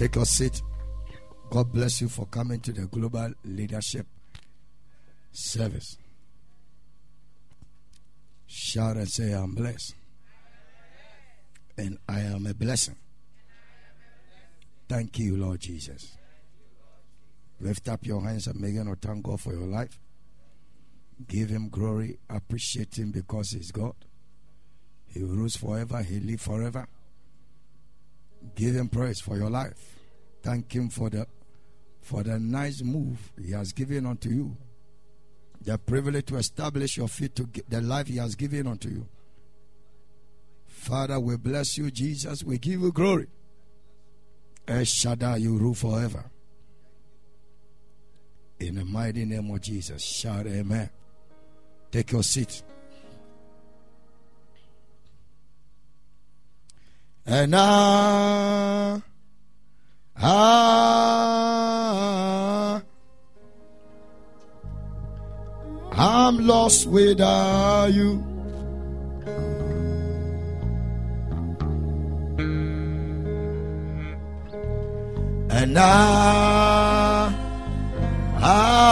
Take your seat. God bless you for coming to the global leadership service. Shout and say, I'm blessed. And I am a blessing. Thank you, Lord Jesus. Lift up your hands and begin to thank God for your life. Give him glory. Appreciate him because he's God. He rules forever. He lives forever. Give him praise for your life. Thank him for the for the nice move he has given unto you. The privilege to establish your feet to the life he has given unto you. Father, we bless you, Jesus. We give you glory. El Shaddai, you rule forever. In the mighty name of Jesus. Shout amen. Take your seat. And I, I, I'm lost without you. And I, I,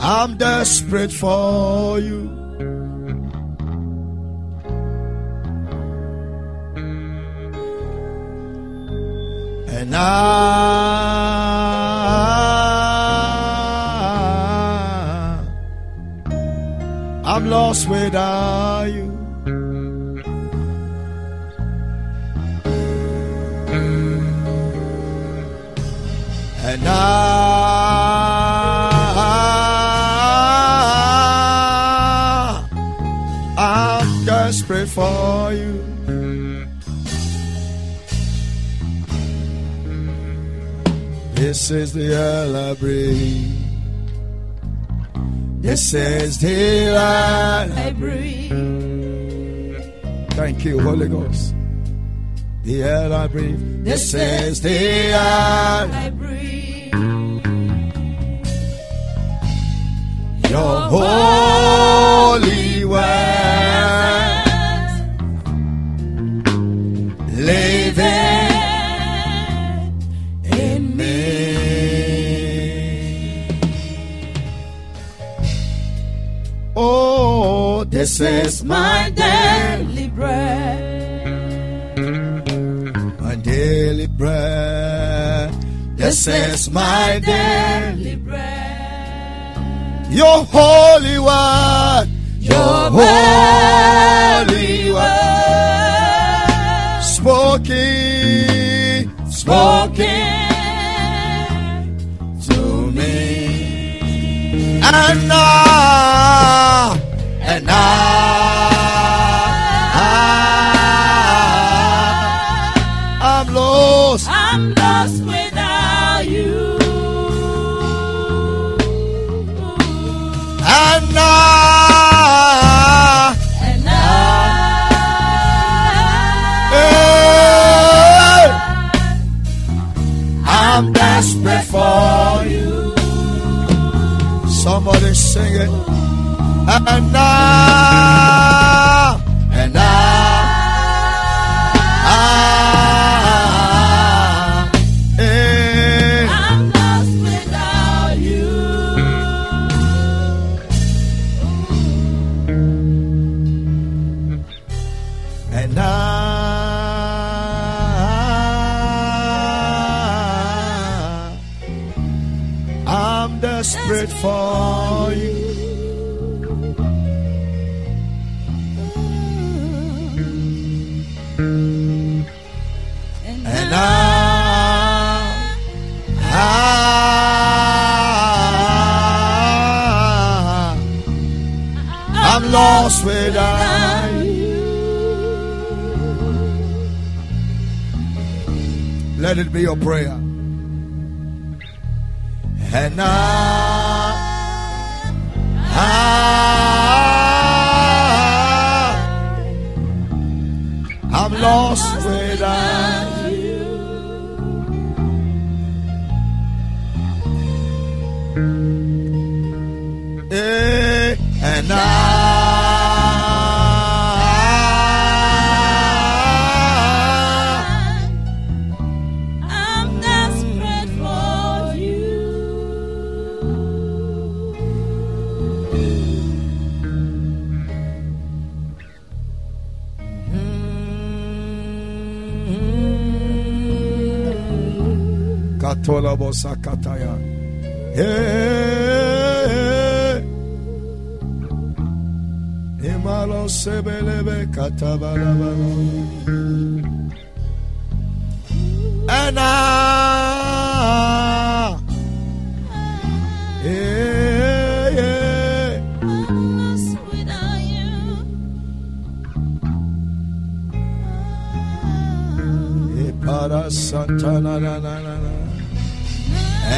I'm desperate for you. And I, I'm lost without you. And I, This is the air I breathe. This is the air I breathe. Thank you, Holy Ghost. The air I breathe. This is the air I breathe. Your holy word. Living Oh, this is my daily bread. My daily bread. This is my daily bread. Your holy word. Your holy word. Spoken. Spoken to me. And Let it Katola bosa kataya. Hey. Imalo sebelebe you. Eh, Para Santa na na na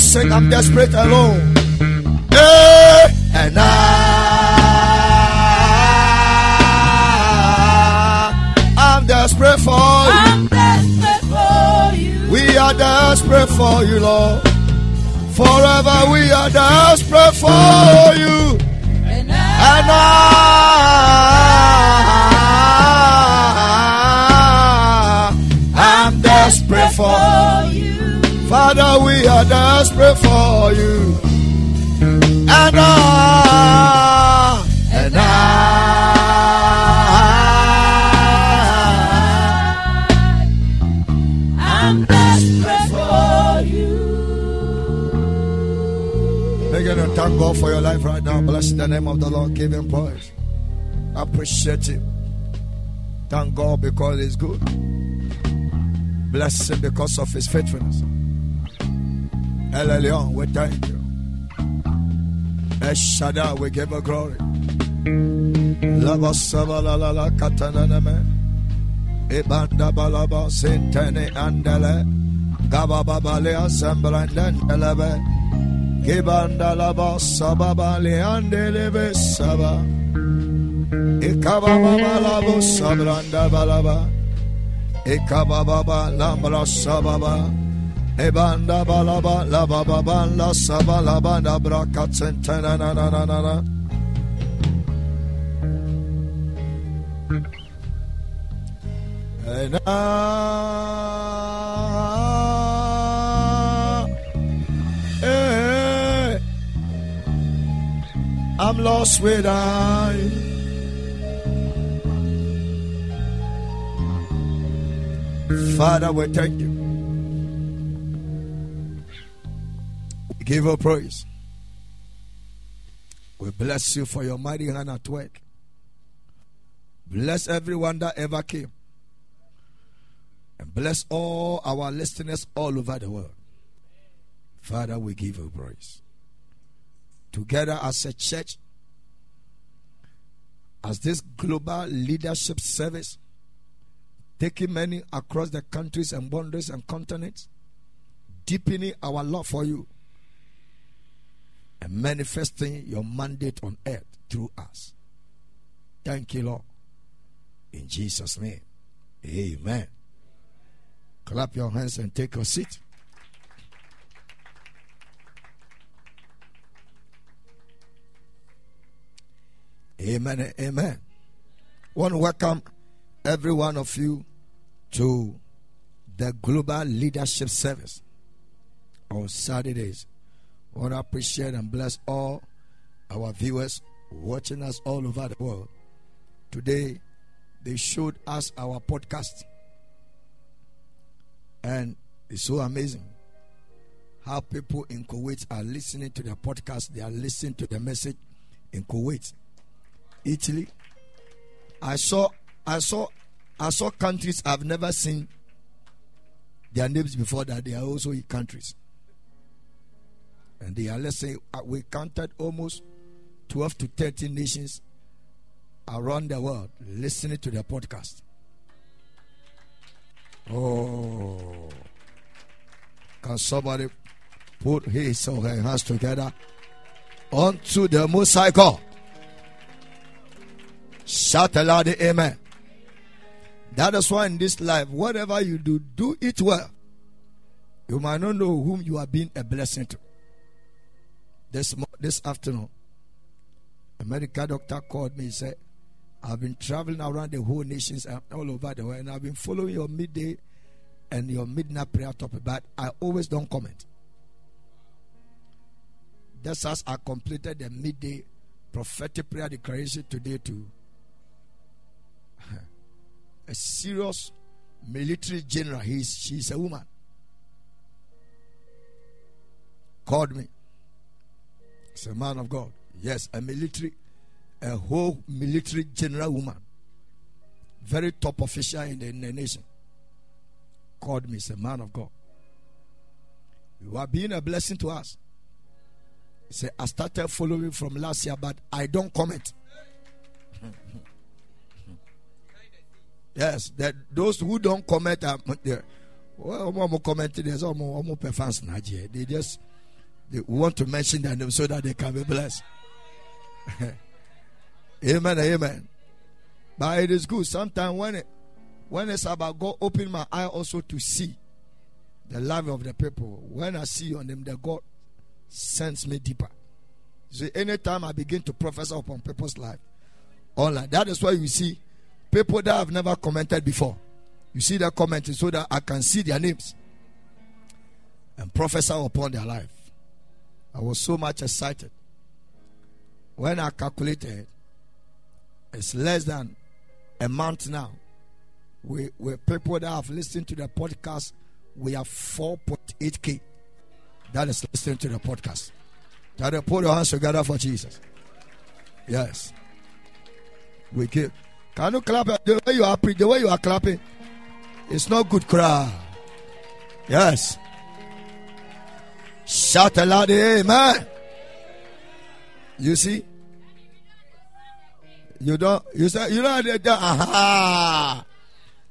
Let's sing, I'm desperate alone. Hey, and I, I'm desperate for you. I'm desperate for you. We are desperate for you, Lord. Forever we are desperate for you. And I, And I, I'm desperate for you. Father, we are desperate for you. And I, and I, I'm desperate for you. Begin to thank God for your life right now. Bless the name of the Lord. Give him praise. Appreciate him. Thank God because he's good. Bless him because of his faithfulness. El Elyon, we thank you. El Shaddai, we give you glory. Lava saba la la la katana neme. Ibanda balaba sintene andele. Gaba babale assemblande ndelebe. Kibanda laba sababa leandelebe saba. Ikaba baba labo sabranda balaba. Ikaba baba lambra sababa. Ebanda balaba laba baba la saba laba na brakatsentena na na na na na. And I, eh, I'm lost without you. Father, we thank you. Give you praise. We bless you for your mighty hand at work. Bless everyone that ever came. And bless all our listeners all over the world. Father, we give you praise. Together as a church, as this global leadership service, taking many across the countries and boundaries and continents, deepening our love for you, and manifesting your mandate on earth through us. Thank you, Lord. In Jesus' name, amen. Clap your hands and take a seat. Amen. Amen. Want to welcome every one of you to the Global Leadership Service on Saturdays. Want to appreciate and bless all our viewers watching us all over the world. Today, they showed us our podcast. And it's so amazing how people in Kuwait are listening to the podcast. They are listening to the message in Kuwait, Italy. I saw, I saw, I saw countries I've never seen their names before that. They are also in countries, and they are let's say uh, we counted almost twelve to thirteen nations around the world listening to the podcast. Oh, can somebody put his or her hands together onto the God? Shout aloud, Amen. That is why in this life, whatever you do, do it well. You might not know whom you are being a blessing to. This this afternoon, a medical doctor called me and said, I've been traveling around the whole nations uh, all over the world, and I've been following your midday and your midnight prayer topic, but I always don't comment. Just as I completed the midday prophetic prayer declaration today too. A serious military general, he's she's a woman. Called me. A man of God. Yes, a military a whole military general woman, very top official in the, in the nation, called me, a man of God. You are being a blessing to us. He said, I started following from last year, but I don't comment. yes, that those who don't comment are there. Well, I'm commenting. There's almost fans They just they want to mention their name so that they can be blessed. Amen. Amen. But it is good. Sometimes when it when it's about God, open my eye also to see the love of the people. When I see on them, the God sends me deeper. See, anytime I begin to prophesy upon people's life, online, that is why you see people that have never commented before. You see their commenting so that I can see their names and prophesy upon their life. I was so much excited when I calculated it's less than a month now. We, we people that have listened to the podcast, we have 4.8k. That is listening to the podcast. That they put your hands together for Jesus. Yes. We give. Can you clap the way you are the way you are clapping? It's not good crowd. Yes. Shout aloud, amen. You see? You don't. You say you know. Aha.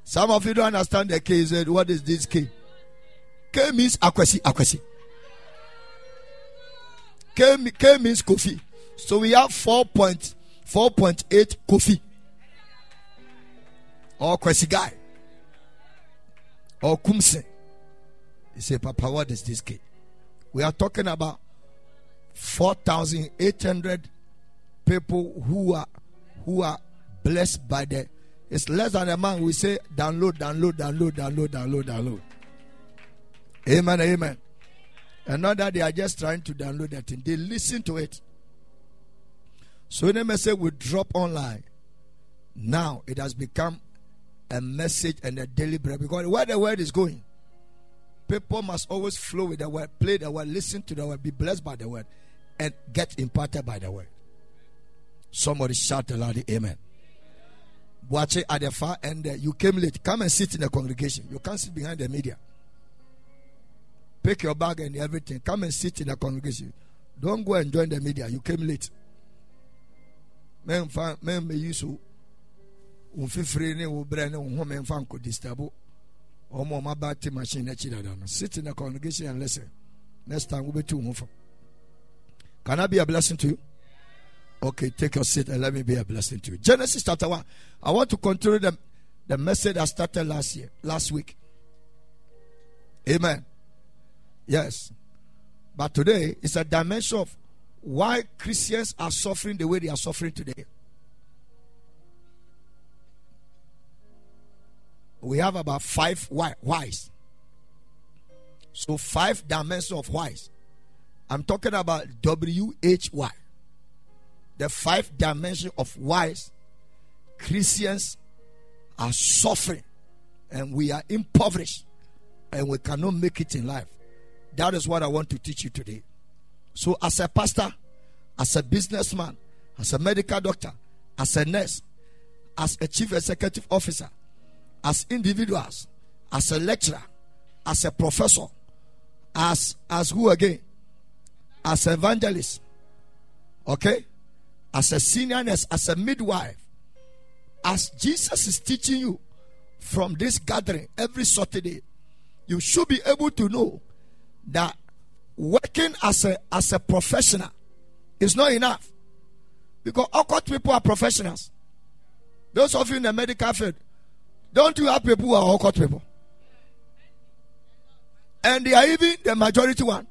Some of you don't understand the K. Said, what is this K? K means akwasi akwasi. K, K means coffee. So we have 4.4.8 coffee. Or kwasi guy. Or kumse. You say, Papa, what is this K? We are talking about 4,800 people who are who are blessed by the it's less than a man we say download download download download download download. Amen amen. And not that they are just trying to download that thing. They listen to it. So when a message will drop online. Now it has become a message and a daily because where the word is going people must always flow with the word play the word listen to the word be blessed by the word and get imparted by the word Somebody shout aloud, Amen. Watch it at the far end. You came late. Come and sit in the congregation. You can't sit behind the media. Pick your bag and everything. Come and sit in the congregation. Don't go and join the media. You came late. Men men me yusu. Umfifiri ne wo bre ne disturb. Omo ba te machine na chida da Sit in the congregation and listen. Next time we be too Can I be a blessing to you? Okay, take your seat and let me be a blessing to you. Genesis chapter 1. I want to continue the, the message I started last year, last week. Amen. Yes. But today is a dimension of why Christians are suffering the way they are suffering today. We have about five why, whys. So, five dimensions of whys. I'm talking about W H Y. The five dimensions of whys Christians are suffering and we are impoverished and we cannot make it in life. That is what I want to teach you today. So, as a pastor, as a businessman, as a medical doctor, as a nurse, as a chief executive officer, as individuals, as a lecturer, as a professor, as as who again? As evangelist, okay, as a senior nurse, as a midwife, as Jesus is teaching you from this gathering every Saturday, you should be able to know that working as a as a professional is not enough because occult people are professionals. Those of you in the medical field, don't you have people who are occult people? And they are even the majority one.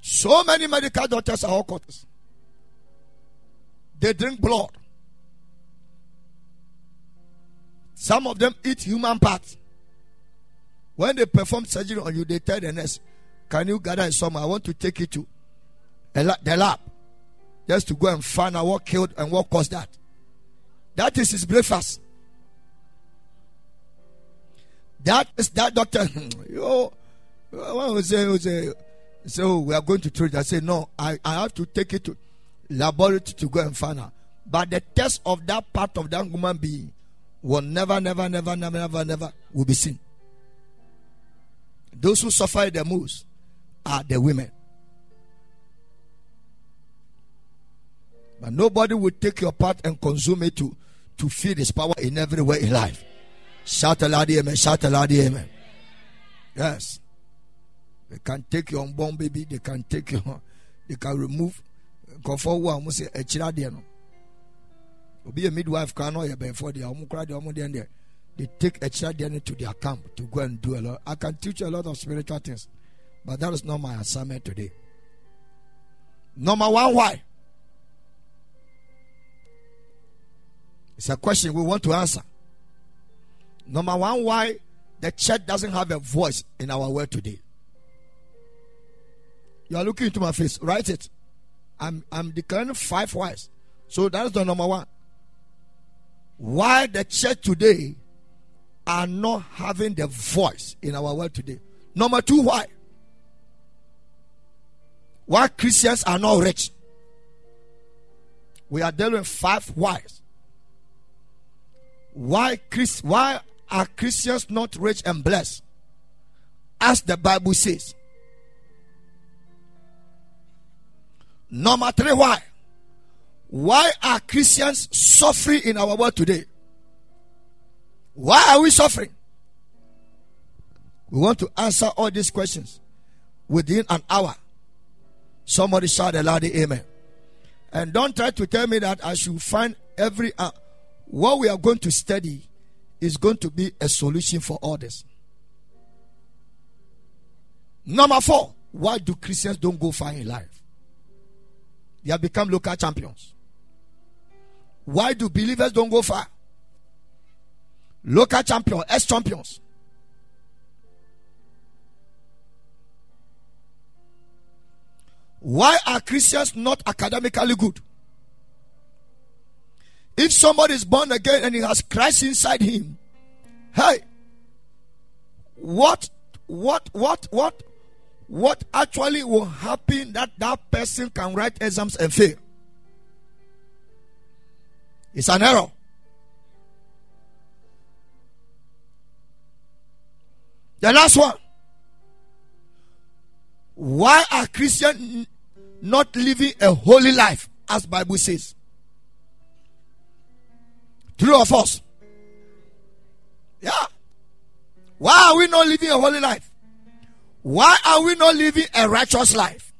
So many medical doctors are occultists. They drink blood. Some of them eat human parts. When they perform surgery on you, they tell the nurse, Can you gather some? I want to take you to the lab just to go and find out what killed and what caused that. That is his breakfast. That is that doctor. you, when we say, say, so we are going to treat. I say no. I, I have to take it to laboratory to go and find out. But the test of that part of that human being will never, never, never, never, never, never will be seen. Those who suffer the most are the women. But nobody will take your part and consume it to, to feed his power in every way in life. Shout aloud, amen. Shout aloud, amen. Yes. They can take your unborn baby, they can take your, they can remove. Comfort one, say, a child, there. be a midwife can know before the omukra the omudian there. They take a child there to their camp to go and do a lot. I can teach you a lot of spiritual things, but that is not my assignment today. Number one, why? It's a question we want to answer. Number one, why the church doesn't have a voice in our world today. You are looking into my face. Write it. I'm I'm declaring five whys. So that's the number one. Why the church today are not having the voice in our world today. Number two, why? Why Christians are not rich? We are dealing with five whys. Why Chris why are Christians not rich and blessed? As the Bible says. Number three, why? Why are Christians suffering in our world today? Why are we suffering? We want to answer all these questions within an hour. Somebody shout a loud amen. And don't try to tell me that I should find every uh, what we are going to study is going to be a solution for all this. Number four, why do Christians don't go far in life? They have become local champions. Why do believers don't go far? Local champions, ex champions. Why are Christians not academically good? If somebody is born again and he has Christ inside him, hey, what, what, what, what, what actually will happen that that person can write exams and fail? It's an error. The last one. Why are Christians not living a holy life as Bible says? True of us. Yeah. Why are we not living a holy life? Why are we not living a righteous life?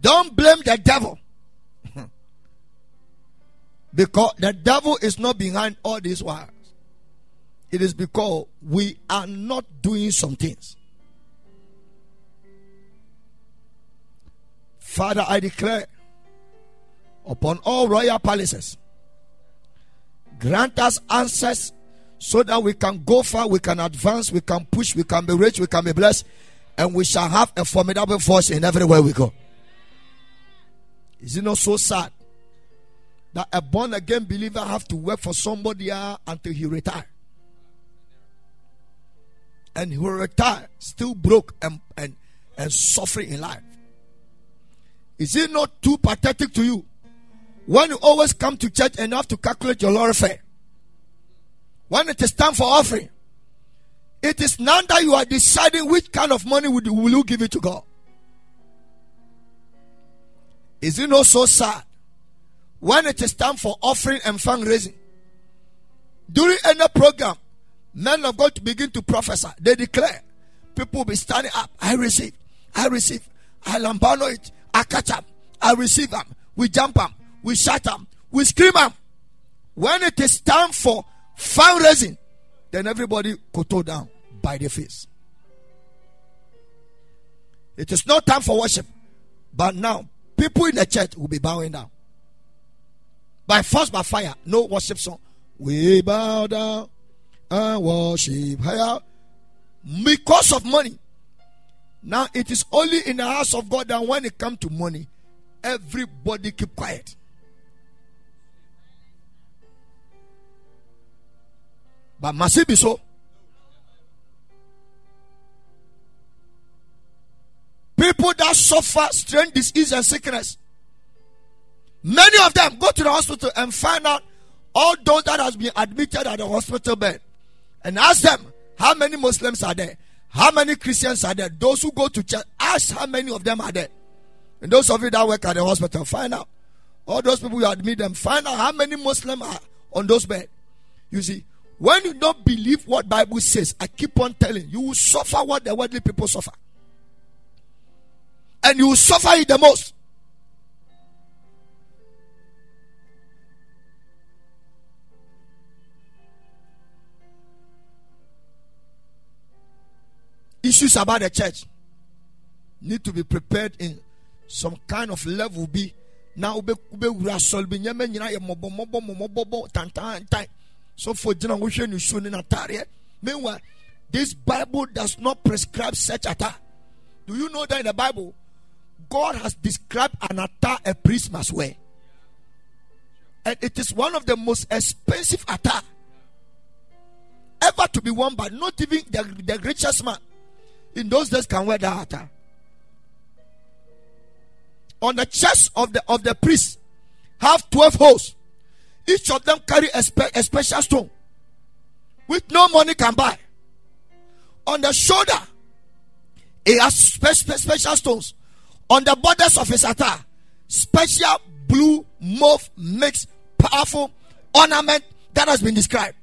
Don't blame the devil. because the devil is not behind all these wires. It is because we are not doing some things. Father, I declare upon all royal palaces, Grant us answers so that we can go far, we can advance, we can push, we can be rich, we can be blessed, and we shall have a formidable force in everywhere we go. Is it not so sad that a born again believer have to work for somebody until he retire? And he will retire still broke and, and, and suffering in life. Is it not too pathetic to you when you always come to church and have to calculate your lorry fare? When it is time for offering, it is now that you are deciding which kind of money will you, will you give it to God. Is it not so sad when it is time for offering and fundraising? During any program, men of God begin to prophesy. They declare, people will be standing up. I receive, I receive, I lambano it, I catch them, I receive them. We jump them, we shout them, we scream them. When it is time for fundraising, then everybody koto down by the face. It is not time for worship, but now people in the church will be bowing down. By force, by fire, no worship song. We bow down and worship higher because of money. Now it is only in the house of God that when it comes to money, everybody keep quiet. But must it be so? People that suffer strange disease and sickness. Many of them go to the hospital and find out all those that has been admitted at the hospital bed and ask them how many Muslims are there, how many Christians are there. Those who go to church, ask how many of them are there. And those of you that work at the hospital, find out. All those people you admit them, find out how many Muslims are on those beds. You see, when you don't believe what Bible says, I keep on telling you, you will suffer what the worldly people suffer. And you will suffer it the most. Issues about the church need to be prepared in some kind of level. Be now ube ube wura solve nyame nyina ye mobo mobo mobo mobo tantan tan. So for jina wo hwe ni so ni natare. Meanwhile, this Bible does not prescribe such attire. Do you know that in the Bible, God has described an attire a priest must wear, and it is one of the most expensive attire ever to be worn by not even the, the richest man in those days can wear that attire. Ah. On the chest of the of the priest have 12 holes. Each of them carry a, spe- a special stone which no money can buy. On the shoulder, he has spe- spe- special stones. On the borders of his attire, special blue mauve mixed powerful ornament that has been described.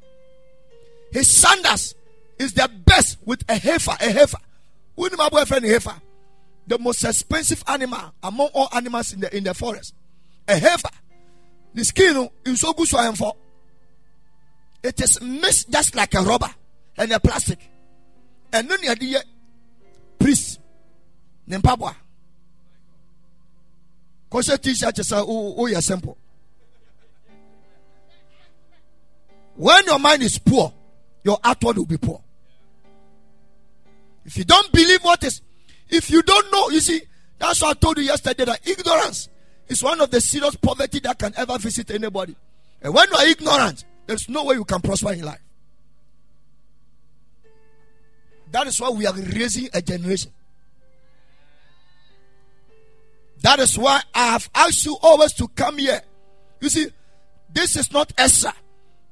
His sandals is the best with a heifer, a heifer. Who my boyfriend heifer? The most expensive animal among all animals in the in the forest. A heifer. The skin is so good so for. It is mixed just like a rubber and a plastic. And then you the priest. Nempabwa. Koshe t-shirt is a oh, oh, simple. When your mind is poor, your outward will be poor. If you don't believe what is, if you don't know, you see, that's what I told you yesterday that ignorance is one of the serious poverty that can ever visit anybody. And when you are ignorant, there's no way you can prosper in life. That is why we are raising a generation. That is why I have asked you always to come here. You see, this is not Esther.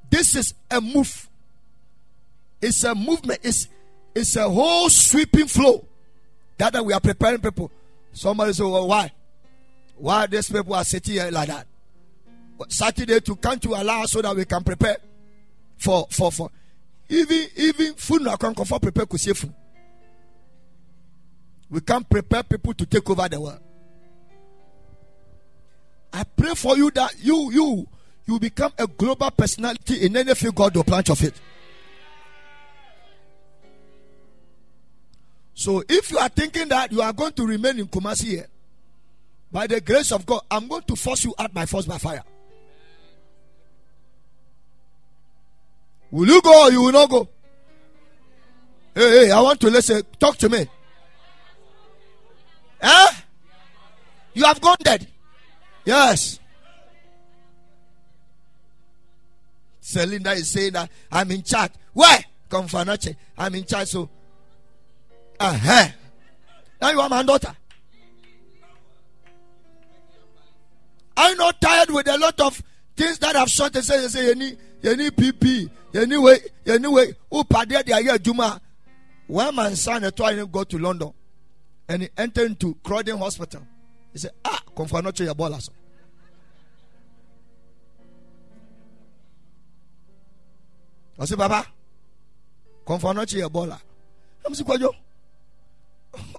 This is a move. It's a movement. It's it's a whole sweeping flow that, that we are preparing people. Somebody say, well, why? Why these people are sitting here like that? Saturday to come to allow so that we can prepare for for for even even food no can for prepare food. We can't prepare people to take over the world. I pray for you that you you you become a global personality in any field God will plant of it. So if you are thinking that you are going to remain in Kumasi here, by the grace of God, I'm going to force you out by force by fire. Will you go or you will not go? Hey, hey, I want to listen. Talk to me. Eh? You have gone dead. Yes. Celinda is saying that I'm in charge. Where? Komfo Anokye. I'm in charge. So, uh-huh. Now you are my daughter. I'm not tired with a lot of things that have shot and say, you say, you need, you need PP, you need way, you way. Who paddy the year Juma? One my son trying to go to London and he entered into Croydon Hospital, he said, Ah, Komfo Anokye, your ballers. I said, Baba, Komfo Anokye, your baller. I'm saying.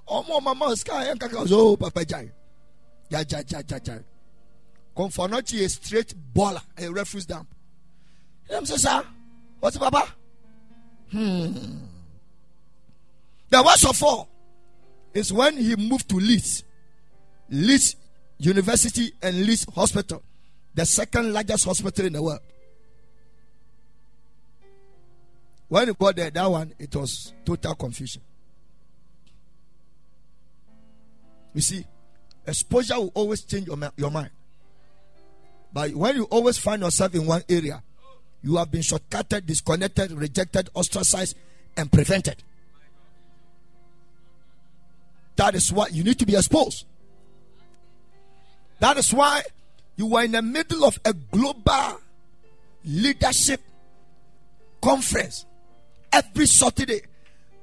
Ọmọ mama sky yẹn kankan so papa jai. Ja ja ja ja. Ja Komfo Anokye a straight baller a refuse dump yẹn sẹ sa wọ́n ti papa? Hmm. the worst of all is when he moved to Leeds. Leeds University and Leeds Hospital. The second largest hospital in the world. When he got there that one it was total confusion You see, exposure will always change your, your mind. But when you always find yourself in one area, you have been shortcutted, disconnected, rejected, ostracized, and prevented. That is why you need to be exposed. That is why you are in the middle of a global leadership conference every Saturday,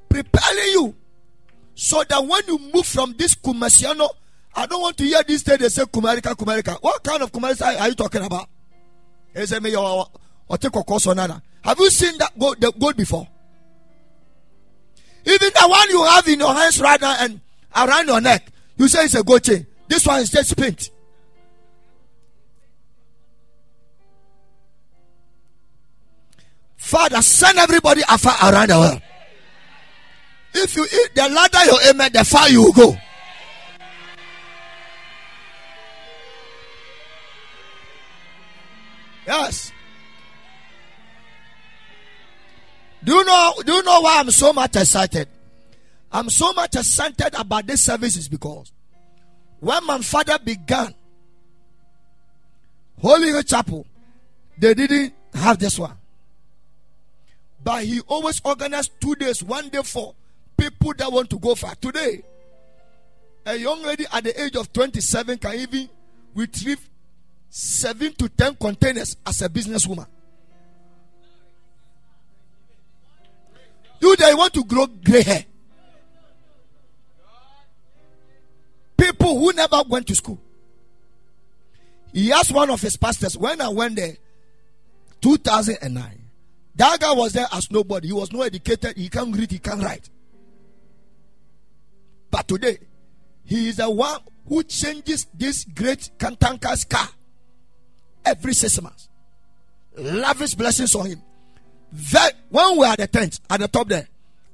preparing you so that when you move from this Kumasiano, I don't want to hear this day they say Kumarika, Kumarika. What kind of Kumarika are you talking about? Have you seen that gold, the gold before? Even the one you have in your hands right now and around your neck, you say it's a gold chain. This one is just paint. Father, send everybody afar around the world. If you eat the ladder your amen, the far you will go. Yes. Do you know? Do you know why I'm so much excited? I'm so much excited about this service is because when my father began Holy Chapel, they didn't have this one. But he always organized two days, one day for people that want to go far. Today, a young lady at the age of 27 can even retrieve 7 to 10 containers as a businesswoman. You they want to grow gray hair. People who never went to school. He asked one of his pastors when I went there, 2009. That guy was there as nobody. He was no educated. He can't read. He can't write. But today, he is the one who changes this great Kantanka's car every six months. Lavish blessings on him. That when we are at the tent at the top there,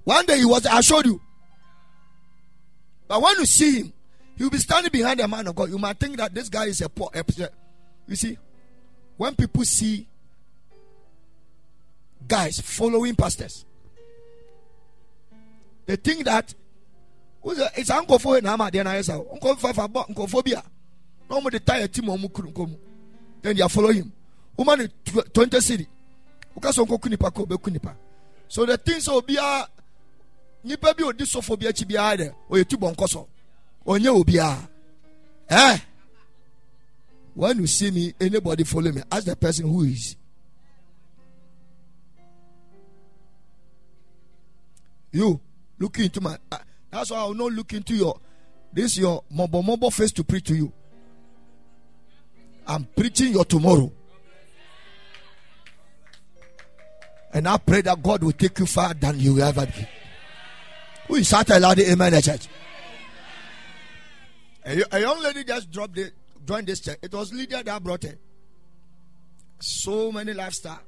one day he was, I showed you. But when you see him, he'll be standing behind the man of God. You might think that this guy is a poor. You see, when people see guys following pastors, they think that it's nkɔfo na ama adeɛ na ayɛ sa nkɔfo fafa bɔ nkɔfo bi a na wɔn de tire ti mu wɔn kuru nkɔm then they follow him. Woman ne twenty city. Woka so nkɔku nipa kɔ ɔbɛku nipa so the thing sɛ obiara nipa odi sɔfo bi akyi biara dɛ ɔyɛ tu bɔ nkɔ so ɔnyɛ obiara eh? When you see me anybody follow me ask the person who is. You looking into my. Uh, that's why I will not look into your this your mobile mobile face to preach to you. I'm preaching your tomorrow. And I pray that God will take you far than you ever be. Who is that amen The church? A, a young lady just dropped it, joined this church. It was Lydia that brought it. So many lifestyle.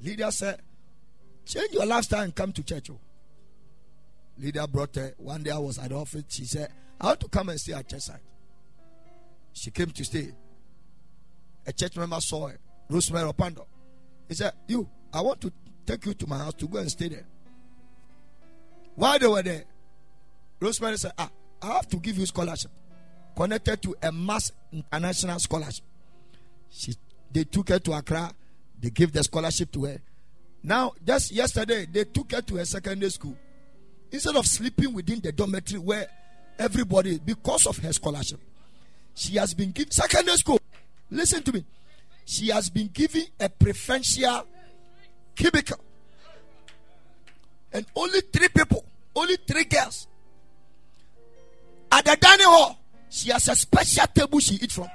Lydia said, change your lifestyle and come to church. Oh. Lydia brought her. One day I was at the office. She said, I want to come and stay at church side. She came to stay. A church member saw her. Rosemary Opando. He said, You, I want to take you to my house to go and stay there. While they were there, Rosemary said, Ah, I have to give you scholarship connected to a mass international scholarship. She, they took her to Accra, they gave the scholarship to her. Now, just yesterday, they took her to a secondary school. Instead of sleeping within the dormitory where everybody, because of her scholarship, she has been given secondary school. Listen to me. She has been given a preferential cubicle. And only three people, only three girls. At the dining hall, she has a special table she eats from.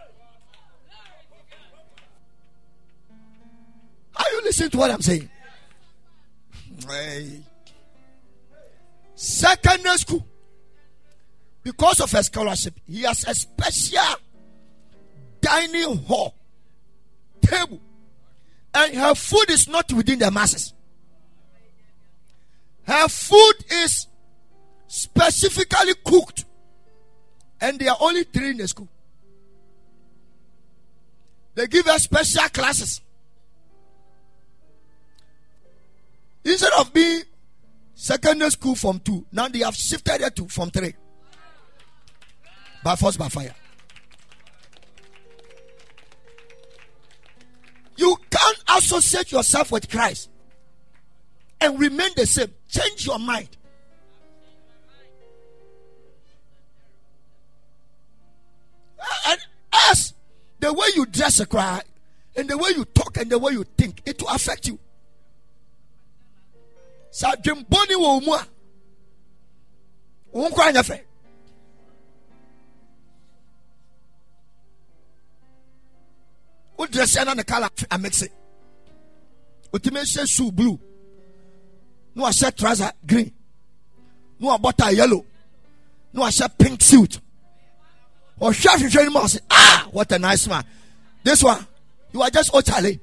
Are you listening to what I'm saying? Hey. Secondary school. Because of her scholarship, he has a special dining hall table. And her food is not within the masses. Her food is specifically cooked. And there are only three in the school. They give her special classes. Instead of being secondary school from two, now they have shifted it to from three. By force, by fire. You can't associate yourself with Christ and remain the same. Change your mind. And as the way you dress cry, and the way you talk, and the way you think, it will affect you. Sa dwembɔne wɔ mu a, wɔn kora nyɛ fɛ. Wo dress na ne color amexe. Otime hyɛ shoe blue. No wahyɛ trouser green. No wabɔ tie yellow. No wahyɛ pink suit. ɔhwɛ ahwehwɛ no mu ɔse ah what a nice man this one you are just ochale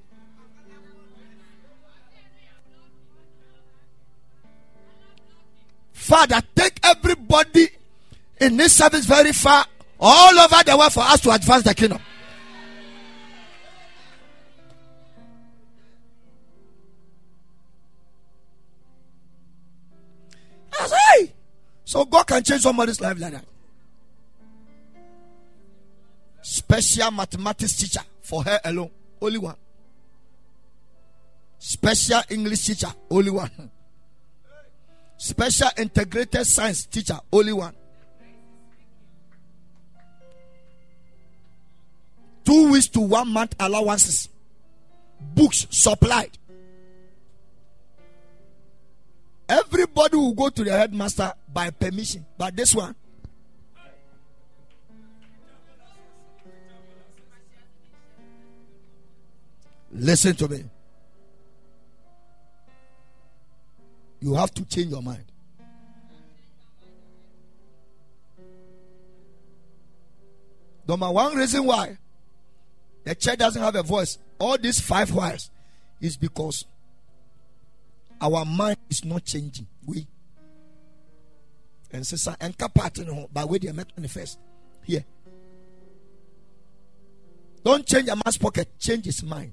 father take everybody in this service very far all over the world for us to advance the kingdom so God can change somebody's life like that special mathematics teacher for her alone. Only one. Special English teacher. Only one. Special integrated science teacher. Only one. Two weeks to one month allowances. Books supplied. Everybody will go to the headmaster by permission. But this one, Listen to me. You have to change your mind. Number one reason why the church doesn't have a voice, all these five whys, is because our mind is not changing. We and sister and partner by way they manifest here. Don't change a man's pocket, change his mind.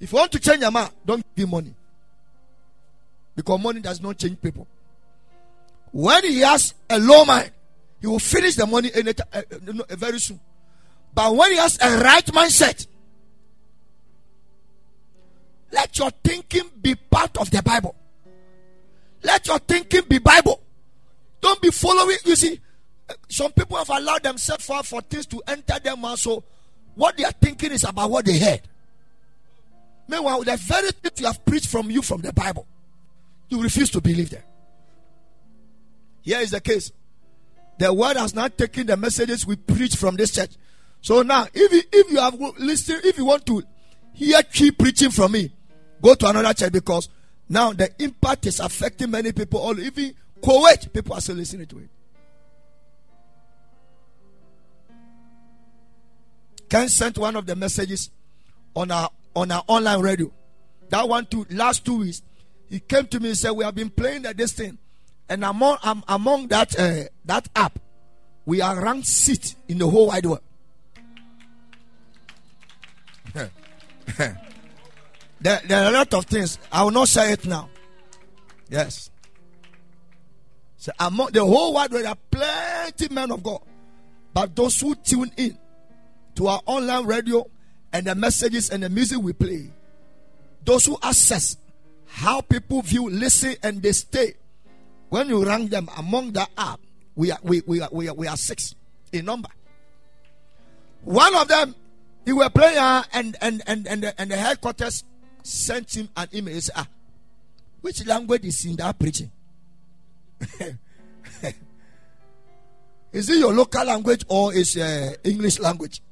If you want to change a man, don't give him money. Because money does not change people. When he has a low mind, he will finish the money in it, uh, uh, very soon. But when he has a right mindset, let your thinking be part of the Bible. Let your thinking be Bible. Don't be following. You see, some people have allowed themselves for, for things to enter them. So, what they are thinking is about what they heard. Meanwhile, the very thing you have preached from you from the Bible, you refuse to believe them. Here is the case. The word has not taken the messages we preach from this church. So now, if you, if you have listened, if you want to hear keep preaching from me, go to another church because now the impact is affecting many people. All even Kuwait, people are still listening to it. Ken sent one of the messages on our on our online radio. That one two last two weeks, he came to me and said, "We have been playing that this thing, and among um, among that uh, that app, we are ranked seat in the whole wide world." There, there are a lot of things. I will not say it now. Yes. So among the whole world, there are plenty men of God. But those who tune in to our online radio and the messages and the music we play, those who access how people view, listen, and they stay. When you rank them among the app, we are we, we are we are, we are six in number. One of them, he were playing and and and and the, and the headquarters sent him an email. He said, ah, which language is in that preaching? is it your local language or is uh, English language?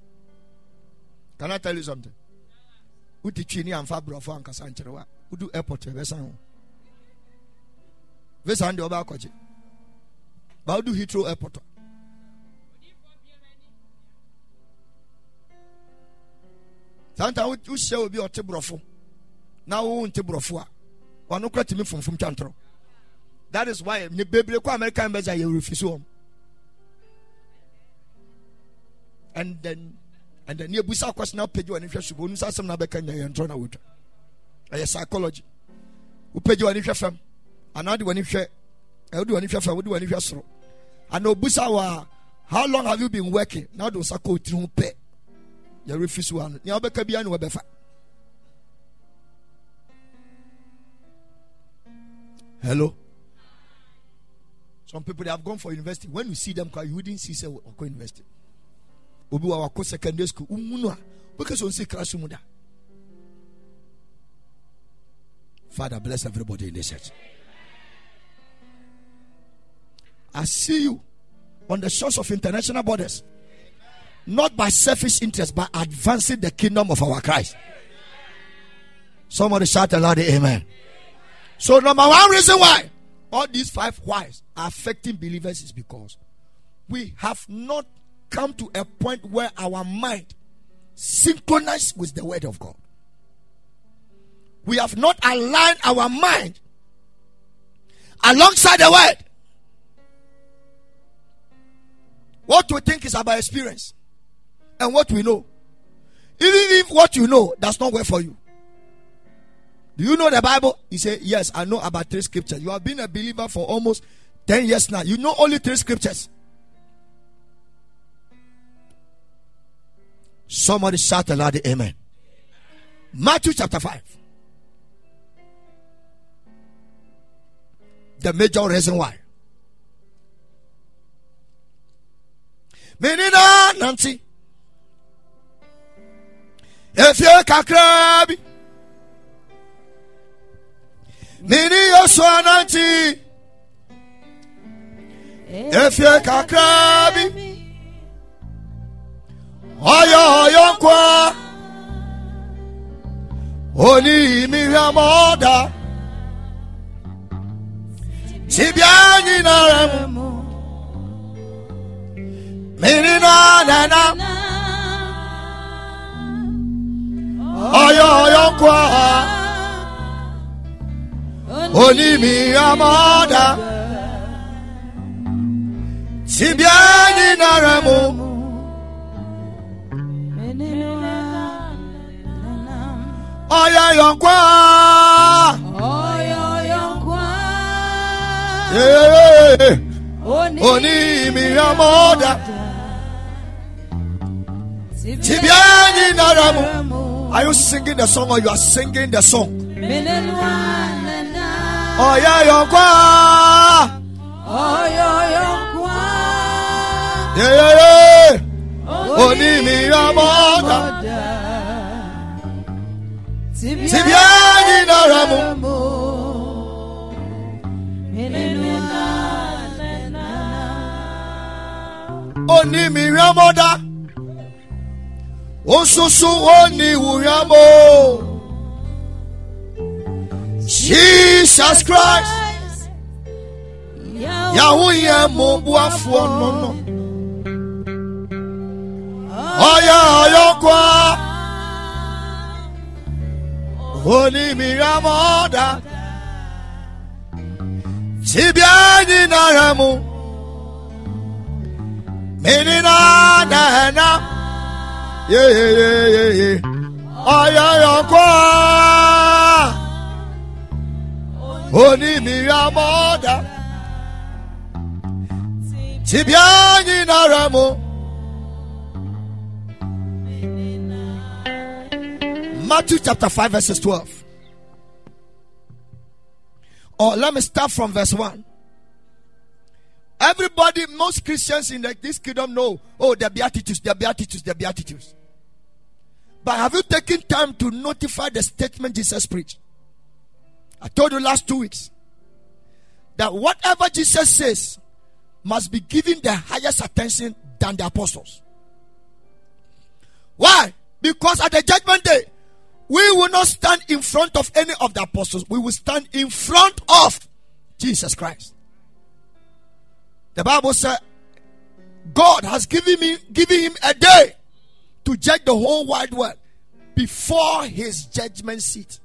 Can I tell you something? Uti chini amfa brofo ankasa ncherewa. Udu airport besan ho. Besan de oba kwache. Ba udu Heathrow airport. Santa wohyia obi ɔte borɔfo na wo nte borɔfo a ɔno kora tumi fomfom twantoro that is why ne bebree kɔ america embassy a yɛrefiso wɔm and then and then you akɔsi na wopagye w'ani hwɛ subo onum sɛ asɛm na bɛka nya yɛntoro na wotwa ɛyɛ psychology. Wopagye w'ani hwɛ fam anaa wode w'ani hwɛ ɛ wode w'ani hwɛ fam wode w'ani hwɛ soro ana obusa wɔ a how long have you been working? Na wode wo nsa kɔ otiri ho pɛ yɛrefiso ano nea wobɛka biara ne wɔbɛfa Hello. Some people they have gone for university. When you see them, you wouldn't see say oh, go university. Obi wa wako secondary school. Umunu a because on say classroom da. Father bless everybody in this church. I see you on the shores of international borders, not by selfish interest, but advancing the kingdom of our Christ. Somebody shout aloud, Amen. So, number one reason why all these five whys are affecting believers is because we have not come to a point where our mind synchronized with the word of God. We have not aligned our mind alongside the word. What we think is about experience and what we know. Even if what you know does not work for you. Do you know the Bible? He said, Yes, I know about three scriptures. You have been a believer for almost 10 years now. You know only three scriptures. Somebody shout aloud, Amen. Matthew chapter 5. The major reason why. Menina Nancy. If you're kakrabi. Mini Yosua Nanti. Efie kakrabi. Oyo oyo kwa. Oni mihia moda. Tibia nyina mu. Mini na na na. Oyo oyo kwa. Onimi amada Sibiani naramu Oya yonkwa. Yeah Onimi amada Sibiani naramu. Are you singing the song or you are singing the song? Oya yonkwa. Yeah yeah yeah Onimi amada Sibiani Onimi amada Osusu oni wuyamo Jesus Christ Yahoo ye mo buafo no no Oya oya kwa Oni miramoda Sibia ni naramu Mini na na na Yeah Oni onimiramoda. Tibiani naramu. Menina nana yeyeyeyeye ayayankoa onimiramoda. Tibiani naramu. Matthew chapter 5 verses 12 or let me start from verse 1 Everybody, most Christians in the, this kingdom know, oh, the Beatitudes, the Beatitudes, the Beatitudes. But have you taken time to notify the statement Jesus preached? I told you last two weeks that whatever Jesus says must be given the highest attention than the apostles. Why? Because at the judgment day, we will not stand in front of any of the apostles. We will stand in front of Jesus Christ. The Bible said, God has given me given him a day to judge the whole wide world before his judgment seat.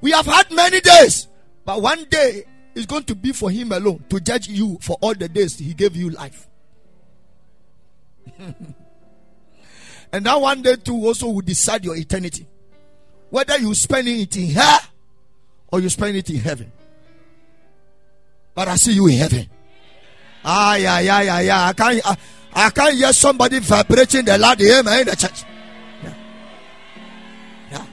We have had many days, but one day is going to be for him alone to judge you for all the days he gave you life. and that one day too also will decide your eternity. Whether you spend it in here or you spend it in heaven. But I see you in heaven. Ah, yeah, yeah, yeah, yeah. I can't, I, I can't hear somebody vibrating the loud amen in the church. Yeah. yeah.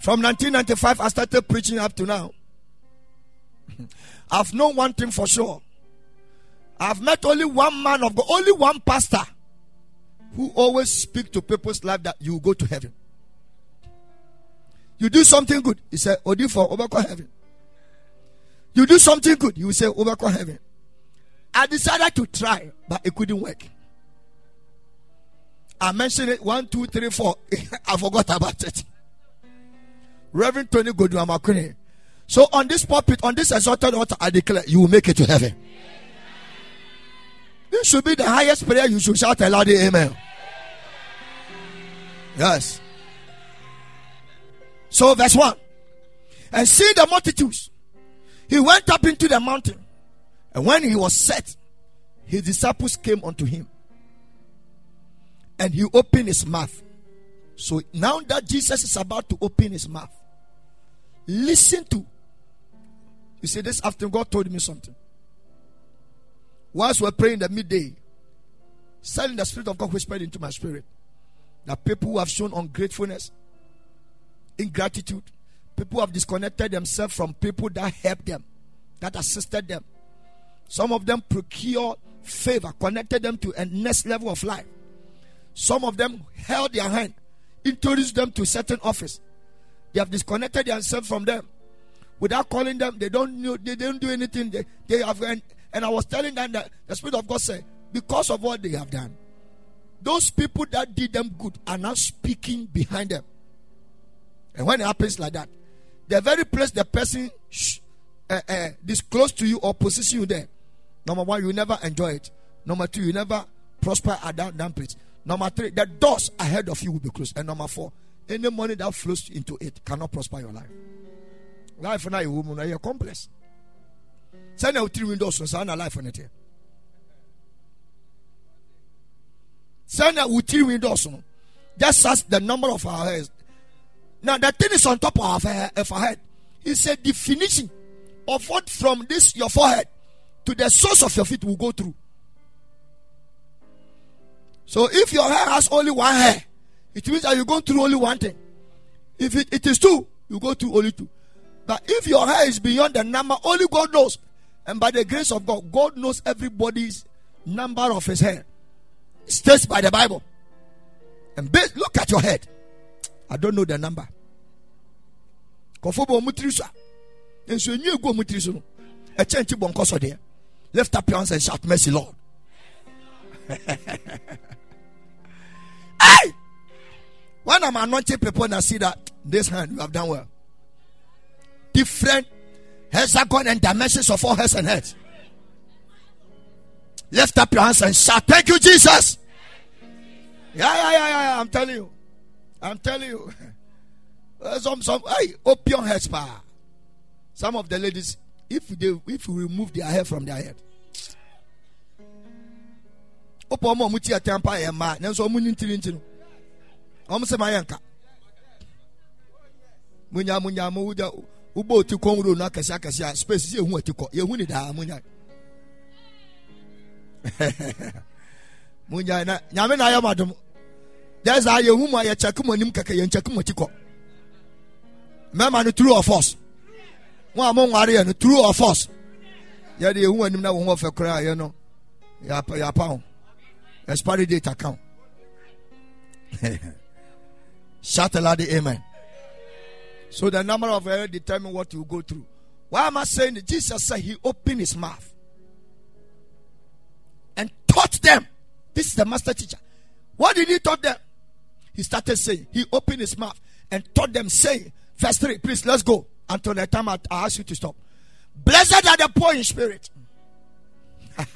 From 1995, I started preaching up to now. I've known one thing for sure. I've met only one man of God, only one pastor who always speak to people's life that you go to heaven. You do something good, he said, for overcome heaven. You do something good, you will say, overcome heaven. I decided to try, but it couldn't work. I mentioned it one, two, three, four. I forgot about it. Reverend Tony Godwin So on this pulpit, on this exalted altar, I declare you will make it to heaven. This should be the highest prayer you should shout aloud, Amen. Yes. So, verse 1. And seeing the multitudes, he went up into the mountain. And when he was set, his disciples came unto him. And he opened his mouth. So now that Jesus is about to open his mouth, listen to. You see, this afternoon, God told me something. Whilst we're praying in the midday, suddenly the Spirit of God whispered into my spirit that people who have shown ungratefulness, ingratitude. People have disconnected themselves from people that helped them, that assisted them. Some of them procured favor, connected them to a next level of life. Some of them held their hand, introduced them to certain office. They have disconnected themselves from them without calling them. They don't know. They don't do anything. They, they have. And, I was telling them that the Spirit of God said, because of what they have done, those people that did them good are now speaking behind them. And when it happens like that, the very place the person sh- uh, uh, to you or position you there, number one, you never enjoy it. Number two, you never prosper at that, that place. Number three, the doors ahead of you will be closed. And number four, any money that flows into it cannot prosper your life. Life now, you woman, you're complex. Send out three windows and send a life on it here. Send out three windows. Just as the number of our hairs. Now the thing is on top of our, of our head. It's a definition of what from this your forehead to the source of your feet will go through. So if your hair has only one hair, it means that you go through only one thing. If it, it is two, you go through only two. But if your hair is beyond the number, only God knows. And by the grace of God, God knows everybody's number of his hair. It states by the Bible. And be, look at your head. I don't know the number. Kɔfo bɔ ɔmo so a nso enyi egu ɔmo tiri so no ɛkyɛn ti bɔ nkɔ so deɛ lift up your hands and shout mercy lord. hey! When I'm anointing people and I see that this hand you have done well. Different hexagon and dimensions of all heads and heads. Lift up your hands and shout, Thank you, Jesus. Yeah, yeah, yeah, yeah. I'm telling you. I'm telling you. Eh, some some hey, opium heads. Some of the ladies, if they if you remove their hair from their head. Opo ọmọ ọmọ ti ẹtẹ mpa yẹ mma nanso ọmọ ni ntiri ntiri sẹ ma yẹ nka munya munya mu wogya wobɔ oti kɔn ro no akɛse akɛse a space si ehu ati kɔ yehu ni daa munya munya na nyame na ayɛ mo adom dɛ saa yehu mu a yɛ kyɛke mo anim kɛkɛ yɛn kyɛke mo ti kɔ mɛma no true or false? Mo a mo nware yɛ no true or false? Yɛde yehu anim na wɔn ho ɔfɛ koraa yɛ no yapa ho expiry date account. Shout aloud amen so the number of error determine what you go through. Why am i saying that jesus said he opened his mouth and taught them. This is the master teacher. What did he taught them? He started saying he opened his mouth and taught them saying verse 3 please let's go until the time i, I ask you to stop. Blessed are the poor in spirit.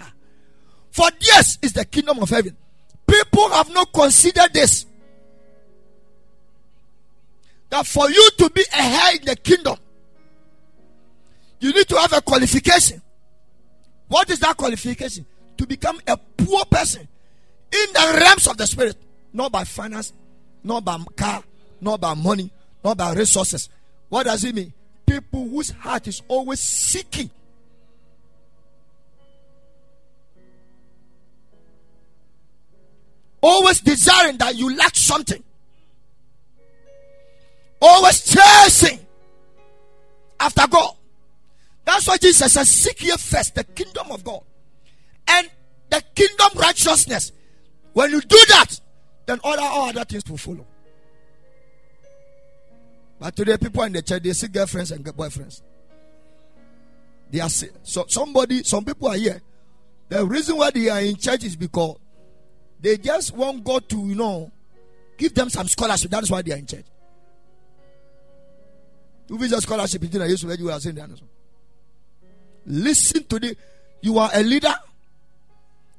For this is the kingdom of heaven. People have not considered this. That for you to be a heir in the kingdom, you need to have a qualification. What is that qualification? To become a poor person in the realms of the spirit, not by finance, not by car, not by money, not by resources. What does it mean? People whose heart is always seeking always desiring that you lack something, always chasing after God. That's why Jesus says, Seek ye first the kingdom of God and the kingdom righteousness. When you do that, then all, all other things will follow. But today, people in the church they see girlfriends and boyfriends. They are so somebody, some people are here. The reason why they are in church is because they just want God to, you know, give them some scholarship. That is why they are in church. Who is a scholarship? You are saying that. Listen to the. You are a leader,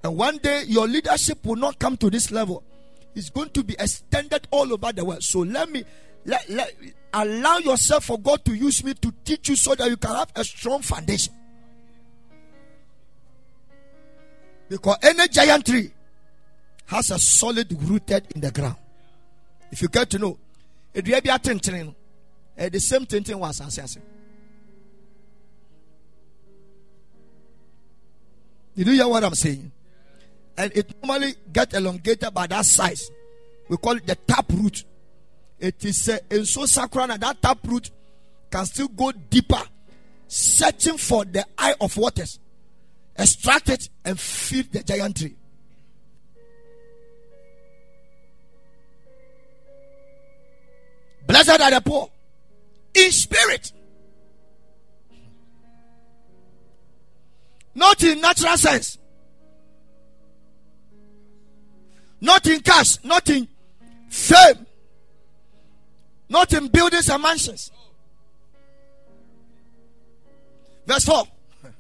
and one day your leadership will not come to this level. It's going to be extended all over the world. So let me let, let allow yourself for God to use me to teach you so that you can have a strong foundation. Because any giant tree has a solid rooted in the ground. If you get to know, it will be a tintin. The same tintin was assessing. Did you hear what I'm saying? And it normally get elongated by that size. We call it the tap root. It is uh, in so sacral that tap root can still go deeper, searching for the eye of waters, extract it and feed the giant tree. Blessed are the poor in spirit, not in natural sense, not in cash, not in fame, not in buildings and mansions. Verse 4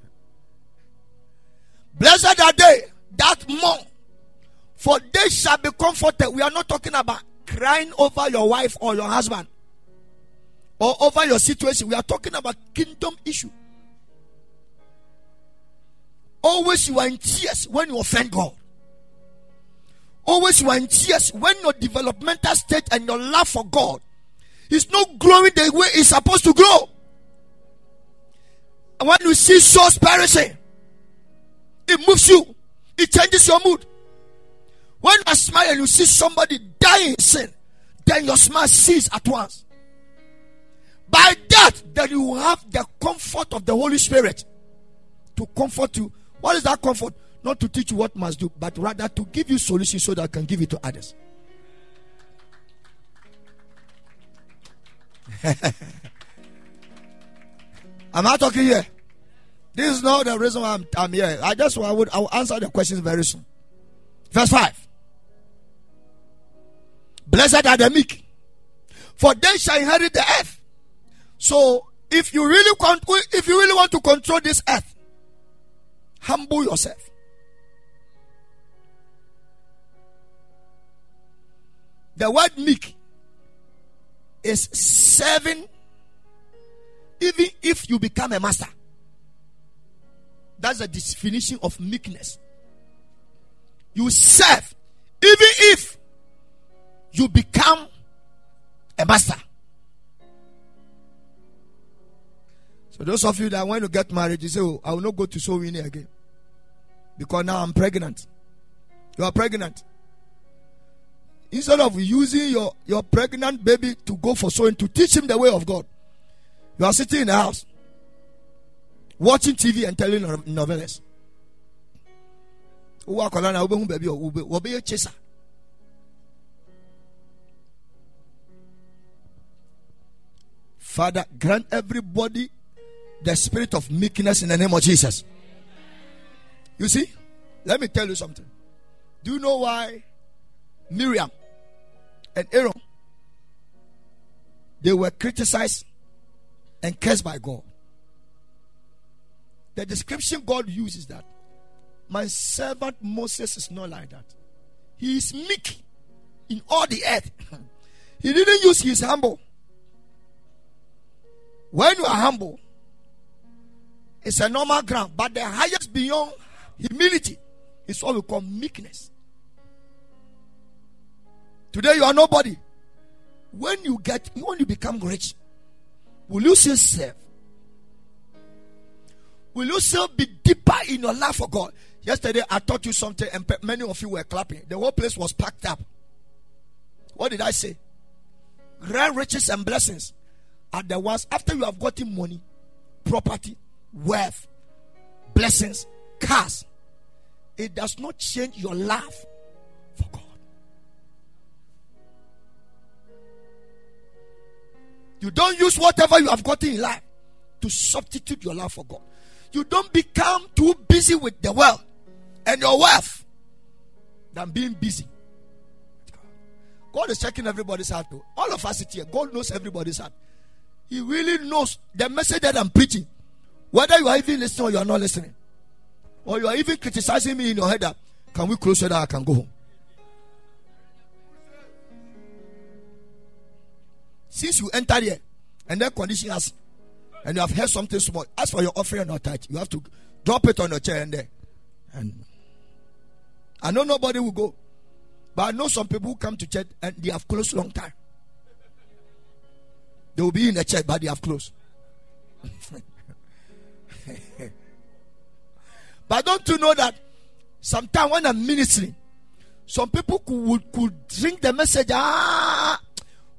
Blessed are they that mourn, for they shall be comforted. We are not talking about crying over your wife or your husband or over your situation. We are talking about kingdom issue. Always you are in tears when you offend God. Always you are in tears when your developmental state and your love for God is not growing the way it's supposed to grow. And when you see souls perishing, it moves you, it changes your mood. When you smile and you see somebody dying in sin, then your smile ceases at once. By that, then you have the comfort of the Holy Spirit to comfort you. What is that comfort? Not to teach you what must do, but rather to give you solutions so that I can give it to others. Am I talking here? This is not the reason why I'm, I'm here. I just I would I will answer the questions very soon. Verse 5. Blessed are the meek, for they shall inherit the earth. So, if you really want, if you really want to control this earth, humble yourself. The word meek is serving, even if you become a master. That's the definition of meekness. You serve, even if you become a master. For those of you that want to get married, you say, oh, I will not go to winning again. Because now I'm pregnant. You are pregnant. Instead of using your, your pregnant baby to go for sowing to teach him the way of God, you are sitting in the house watching TV and telling novellas. Father, grant everybody the spirit of meekness in the name of Jesus. You see, let me tell you something. Do you know why Miriam and Aaron they were criticized and cursed by God? The description God uses that my servant Moses is not like that. He is meek in all the earth. he didn't use his humble. When you are humble, it's a normal ground, but the highest beyond humility is what we call meekness. Today you are nobody. When you get, when you become rich, will you still serve? Will you still be deeper in your love for God? Yesterday I taught you something, and many of you were clapping. The whole place was packed up. What did I say? Grand riches and blessings are the ones after you have gotten money, property, wealth, blessings, cars. It does not change your love for God. You don't use whatever you have gotten in life to substitute your love for God. You don't become too busy with the world and your wealth than being busy. God is checking everybody's heart. All of us here, God knows everybody's heart. He really knows the message that I'm preaching. Whether you are even listening or you are not listening. Or you are even criticizing me in your head that can we close so that I can go home? Since you entered here and that condition has and you have heard something small, ask for your offering or touch. You have to drop it on your chair and there. And I know nobody will go. But I know some people who come to church and they have closed long time. They will be in the church, but they have closed. but don't you know that sometimes when I'm ministering, some people could, could drink the message. Ah,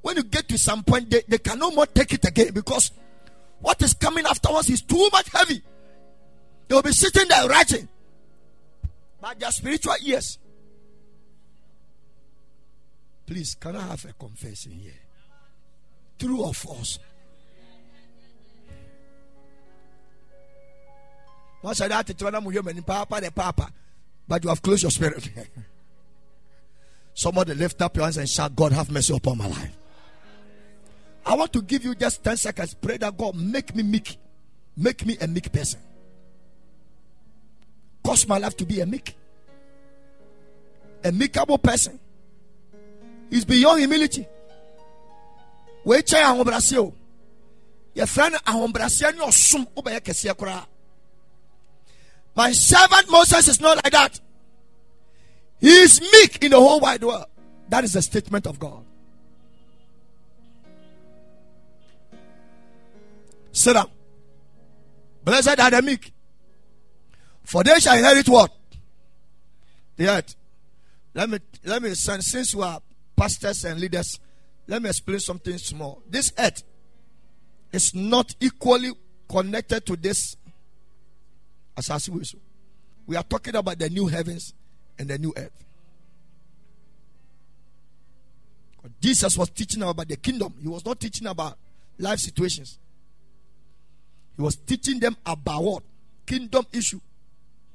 when you get to some point, they, they can no more take it again because what is coming afterwards is too much heavy. They will be sitting there writing. But their spiritual ears. Please, can I have a confession here? True or false? Once I that to Papa, the Papa, but you have closed your spirit. Somebody lift up your hands and shout, God, have mercy upon my life. I want to give you just 10 seconds. Pray that God make me meek. Make me a meek person. Cause my life to be a meek. A meekable person. Is beyond humility wɔakyɛn ahobrɛaseɛ o yɛfrɛ no ahobrɛaseɛ ne ɔsom wobɛyɛ kɛseɛ koraa my servant moses is not like that. He is meek in the whole wide world. That is a statement of god. Sit down. Blessed are the meek for they shall inherit what? The earth. Let me let me since you are pastors and leaders let me explain something small. This earth is not equally connected to this assassination. We are talking about the new heavens and the new earth. Jesus was teaching about the kingdom. He was not teaching about life situations. He was teaching them about what? Kingdom issue.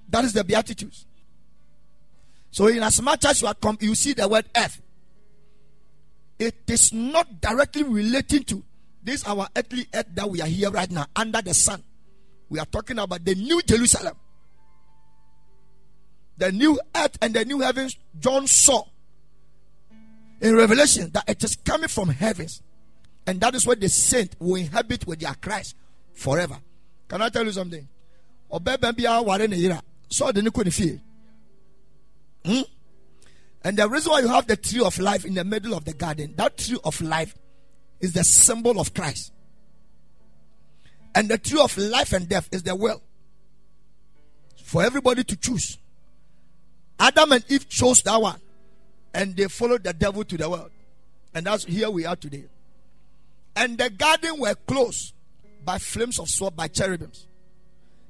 That is the Beatitudes. So, in as much as you are come, you see the word earth it is not directly relating to this our earthly earth that we are here right now under the sun. We are talking about the new Jerusalem. The new earth and the new heavens John saw in Revelation that it is coming from heavens. And that is where the saint will inhabit with their Christ forever. Can I tell you something? So the Hmm? And the reason why you have the tree of life in the middle of the garden, that tree of life is the symbol of Christ. And the tree of life and death is the will. For everybody to choose. Adam and Eve chose that one. And they followed the devil to the world. And that's here we are today. And the garden were closed by flames of sword by cherubims.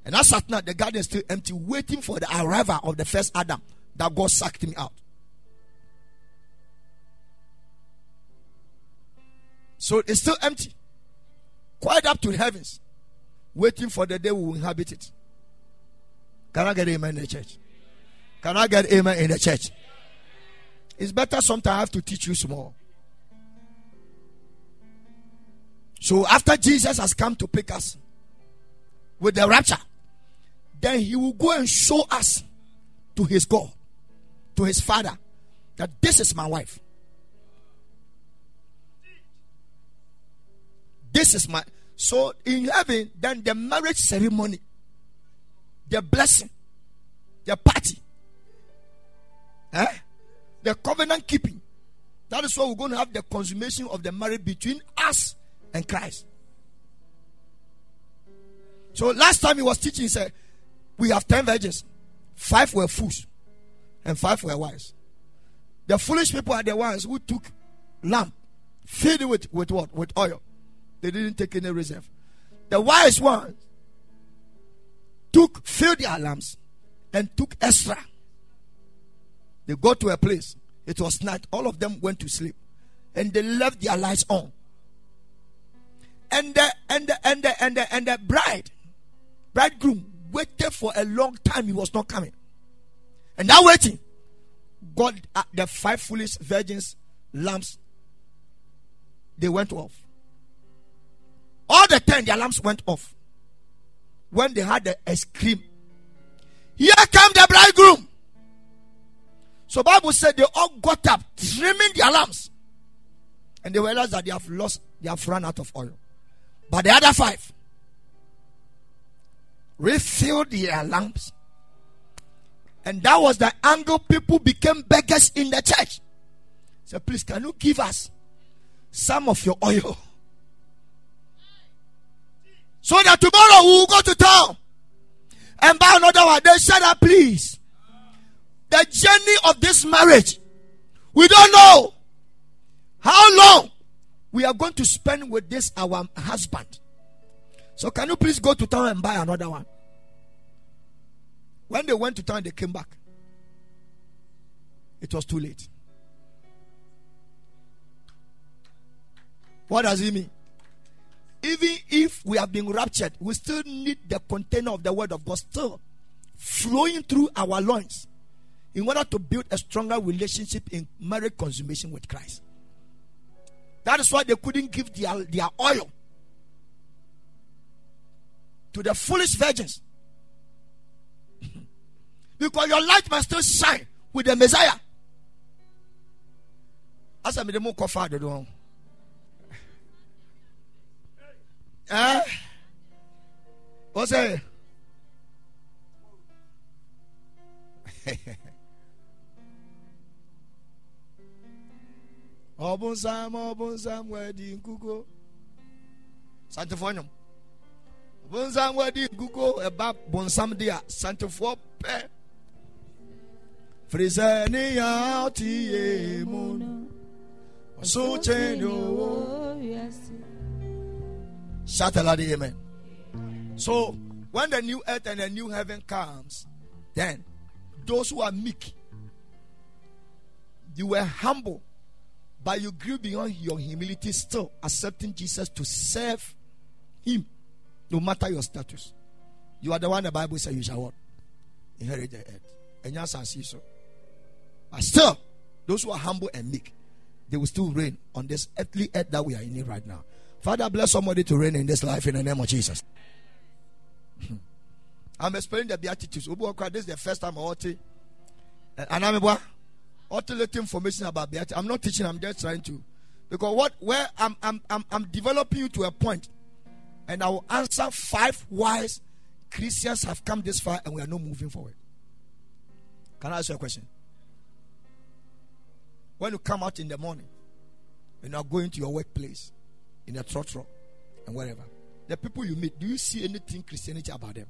And as at now, the garden is still empty, waiting for the arrival of the first Adam that God sucked him out. So it's still empty, quite up to the heavens, waiting for the day we will inhabit it. Can I get amen in the church? Can I get amen in the church? It's better sometimes I have to teach you small. So after Jesus has come to pick us with the rapture, then he will go and show us to his God, to his father, that this is my wife. This is my so in heaven, then the marriage ceremony, the blessing, the party, eh? the covenant keeping. That is why we're going to have the consummation of the marriage between us and Christ. So last time he was teaching, he said, We have 10 virgins, five were fools, and five were wise. The foolish people are the ones who took lamp, filled it with, with what? With oil. They didn't take any reserve. The wise ones took, filled their lamps, and took extra. They got to a place. It was night. All of them went to sleep. And they left their lights on and the and the and the and the and the bride, bridegroom waited for a long time. He was not coming, and now waiting, God, uh, the five foolish virgins lamps, they went off. All the ten, their lamps went off. When they had a scream, here come the bridegroom. So Bible said they all got up, trimming their lamps, and they realized that they have lost, they have run out of oil. But the other five refilled their lamps. And that was the angle people became beggars in the church. So please, can you give us some of your oil? So that tomorrow we will go to town and buy another one. They said that please. The journey of this marriage, we don't know how long we are going to spend with this our husband. So can you please go to town and buy another one? When they went to town, they came back. It was too late. What does it mean? Even if we have been raptured, we still need the container of the word of God still flowing through our loins in order to build a stronger relationship in marriage consummation with Christ. That is why they couldn't give their, their oil to the foolish virgins. because your light must still shine with the Messiah. As I'm the more father do. Eh? What's that? ọbụnsam ọbụnsam wedi nkuko santefoɔ nyom ọbụnsam wedi nkuko ɛba bonsam di a santefoɔ pɛ firisɛ ne ya ɔte yie mu no ɔso kyɛn ne owo shout aloud amen so when the new earth and the new heaven comes then those who are meek you were humble but you grew beyond your humility, still accepting Jesus to serve Him, no matter your status. You are the one the Bible says you shall what? Inherit the earth. And yes, I see so. But still, those who are humble and meek, they will still reign on this earthly earth that we are in right now. Father, bless somebody to reign in this life in the name of Jesus. Hmm. I'm explaining the Beatitudes. This is the first time I want to. And I'm alternative information about Beatitude. I'm not teaching, I'm just trying to. Because what where I'm I'm I'm, I'm developing you to a point, and I will answer five whys Christians have come this far and we are not moving forward. Can I ask you a question? When you come out in the morning and you are going to your workplace, in a trotro and wherever, the people you meet, do you see anything Christianity about them?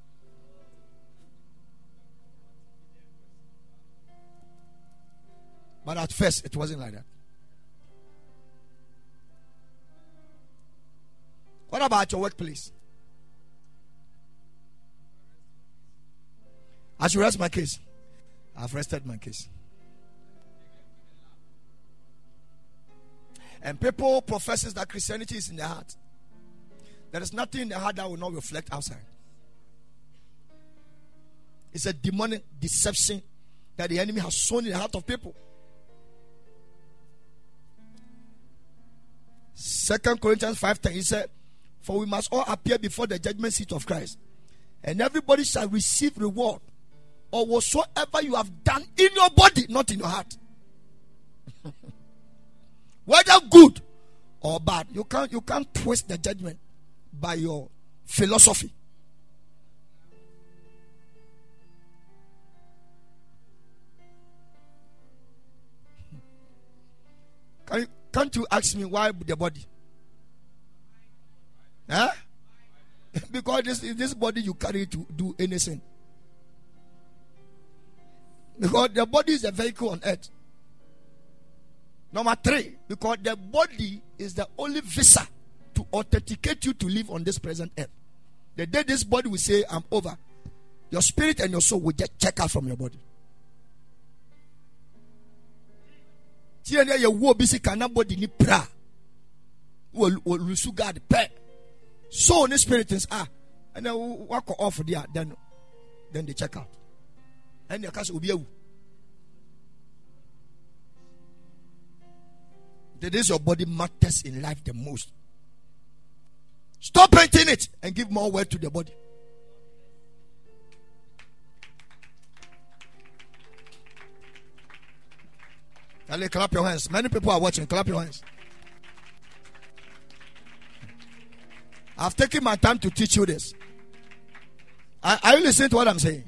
But at first, it wasn't like that. What about your workplace? I should rest my case. I've rested my case. And people professes that Christianity is in their heart. There is nothing in their heart that will not reflect outside. It's a demonic deception that the enemy has sown in the heart of people. Second Corinthians 5:10 he said, For we must all appear before the judgment seat of Christ, and everybody shall receive reward or whatsoever you have done in your body, not in your heart. Whether good or bad, you can't you can't twist the judgment by your philosophy. Can you, can't you ask me why the body? Huh? because this this body you carry to do anything. Because the body is a vehicle on earth. Number three, because the body is the only visa to authenticate you to live on this present earth. The day this body will say, I'm over, your spirit and your soul will just check out from your body. tie ne yɛwo obi si kana body ni pra pɛ soul spirit is ah ɛnɛ wakɔ off there then then they check out ɛnna ɛka sɛ obi awu that is your body matters in life the most stop painting it and give more weight to the body Ali, clap your hands. Many people are watching. Clap your hands. I've taken my time to teach you this. Are, are you listening to what I'm saying?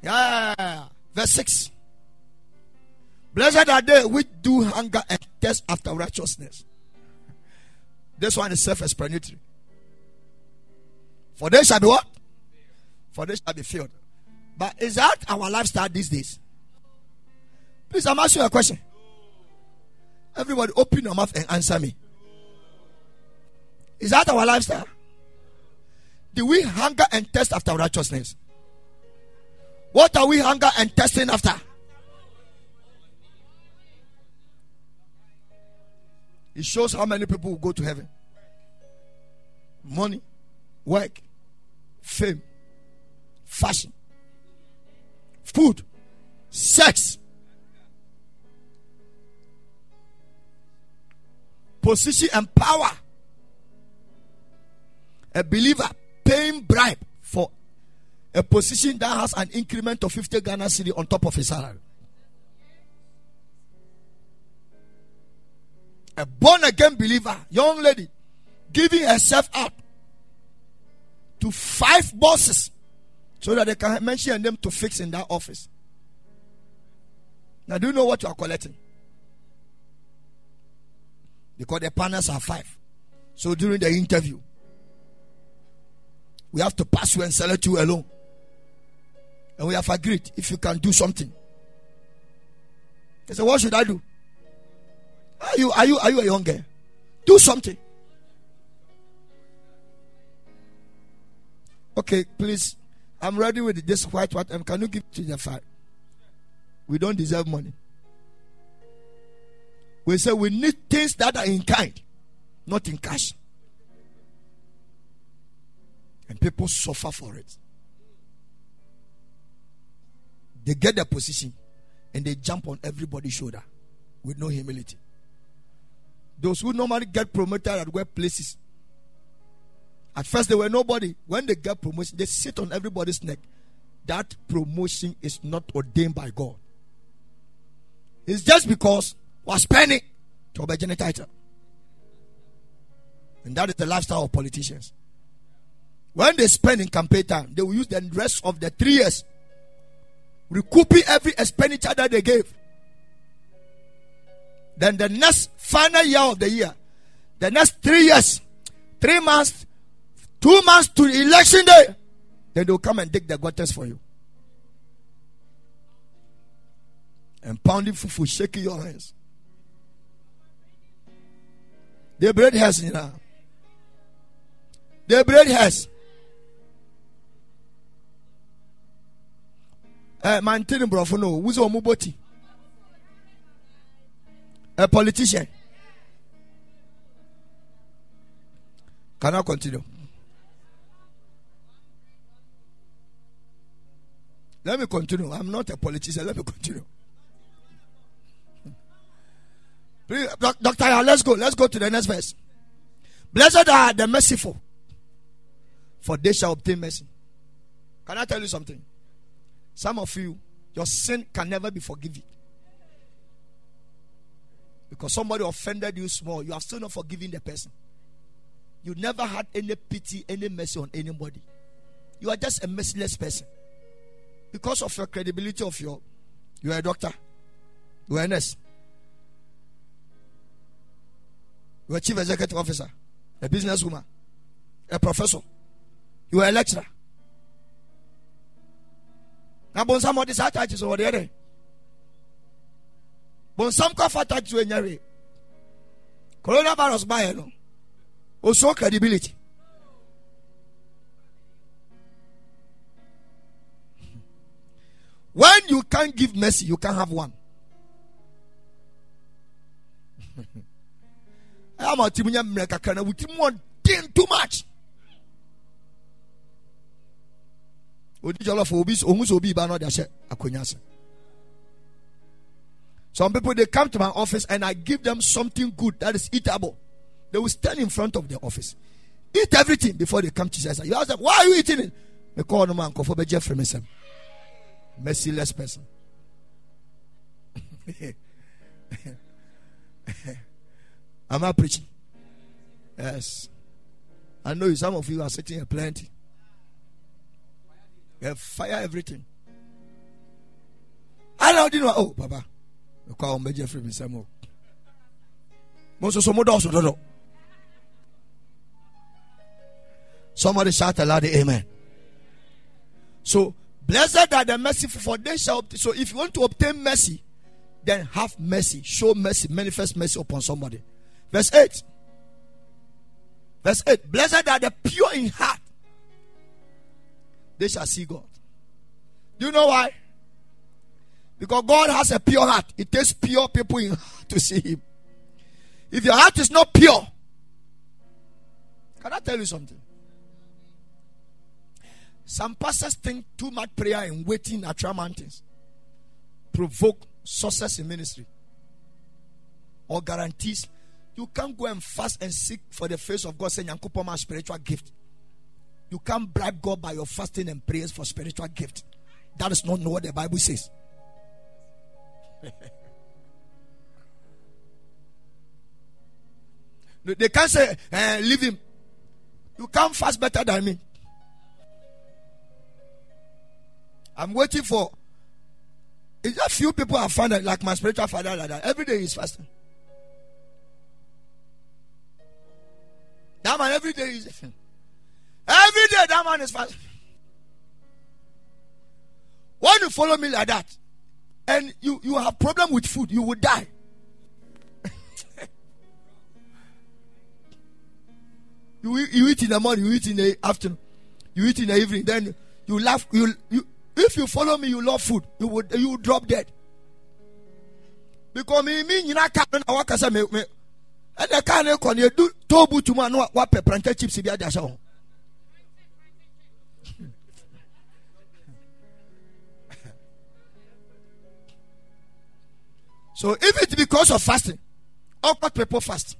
Yeah. Verse 6. Blessed are they which do hunger and thirst after righteousness. This one is self explanatory. For they shall be what? For they shall be filled. But is that our lifestyle these days? Please, I'm asking you a question. Everybody, open your mouth and answer me. Is that our lifestyle? Do we hunger and thirst after righteousness? What are we hunger and thirsting after? It shows how many people will go to heaven. Money, work, fame, fashion, food, sex, position and power. A believer paying bribe for a position that has an increment of 50 Ghana cedi on top of his salary. A born again believer, young lady, giving herself up to five bosses so that they can mention them to fix in that office. Now, do you know what you are collecting? because the panels are five. So during the interview, we have to pass you and select you alone. And we have agreed if you can do something. They said, What should I do? Are you are you are you a young girl? Do something. Okay, please. I'm ready with this white what can you give to the fire? We don't deserve money. We say we need things that are in kind, not in cash. And people suffer for it. They get their position and they jump on everybody's shoulder with no humility. Those who normally get promoted at workplaces, at first they were nobody. When they get promotion, they sit on everybody's neck. That promotion is not ordained by God. It's just because was spending to obey title. And that is the lifestyle of politicians. When they spend in campaign time, they will use the rest of the three years recouping every expenditure that they gave. Then the next final year of the year, the next three years, three months, Two months to election day, then they'll come and dig the gutters for you. And pounding fufu, shaking your hands. They braid hairs, you know. They braid hairs. Eh, mantini brofo no, who's on muboti? A politician. Can I continue? Let me continue. I'm not a politician. Let me continue. Please, doc- Doctor, let's go. Let's go to the next verse. Blessed are the merciful, for they shall obtain mercy. Can I tell you something? Some of you, your sin can never be forgiven. Because somebody offended you small, you have still not forgiven the person. You never had any pity, any mercy on anybody. You are just a merciless person. Because of your credibility of your you are a doctor, you are a nurse, you are a chief executive officer, a businesswoman, a professor, you are a lecturer. na bonsam ɔde saa taakye so wɔde ɛdɛ bonsam kɔfa taakye so ɛnya hwee coronavirus baeɛ no osuo credibility. When you can't give mercy you can't have one. Ama ɔtim nya mmerɛ kakra na wotim ɔden too much. Odi jollof obi ohun sɛ obi ba na ɔde ahyɛ akonnwa ase some people they come to my office and i give them something good that is eatable. They will stand in front of the office. Eat everything before they come to church you ask them why are you eating it? They call no man mi sɛm merciless person. Am i preaching? Yes. I know some of you are sitting here plenty. They fire everything. I don't know. Oh, Papa. We call Major Free Samo. Most of some also don't know. Somebody shout aloud, Amen. So, blessed are the merciful, for they shall. obtain- So, if you want to obtain mercy, then have mercy, show mercy, manifest mercy upon somebody. Verse 8. Verse 8. Blessed are the pure in heart, they shall see God. Do you know why? Because God has a pure heart. It takes pure people to see Him. If your heart is not pure, can I tell you something? Some pastors think too much prayer and waiting at your mountains provoke success in ministry or guarantees. You can't go and fast and seek for the face of God, saying, "Yankupon my spiritual gift." You can't bribe God by your fasting and prayers for spiritual gift. That is not what the Bible says. They can't say, eh, leave him. You can't fast better than me. I'm waiting for. It's just few people have found that, like my spiritual father, like that. Every day he's fasting. That man every day is every day that man is fasting. When you follow me like that, and you you have problem with food, you will die. you you eat in the morning, you eat in the afternoon, you eat in the evening. Then you laugh. You you if you follow me, you love food. You would you will drop dead. Because me me nyina ka no na wakasa me me kaa ne kɔ ne edu toobu tuma no wapɛ pranta chips bi adi So if it's because of fasting, all awkward people fast.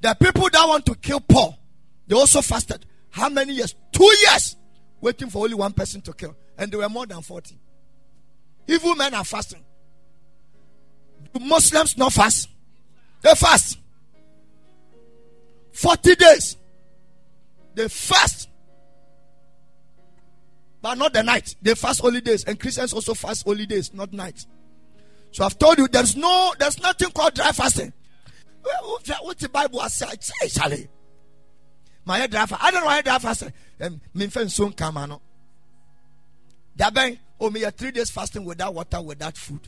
The people that want to kill Paul, they also fasted. How many years? Two years, waiting for only one person to kill, and there were more than forty. Evil men are fasting. Do Muslims not fast? They fast. Forty days. They fast, but not the night. They fast only days, and Christians also fast only days, not night. So I've told you there's no there's nothing called dry fasting. What the Bible has said, say, Charlie. mayɛ dry I don't know why dry fast um, memfa nsuo nkama no dabɛn oh me three days fasting without water without food.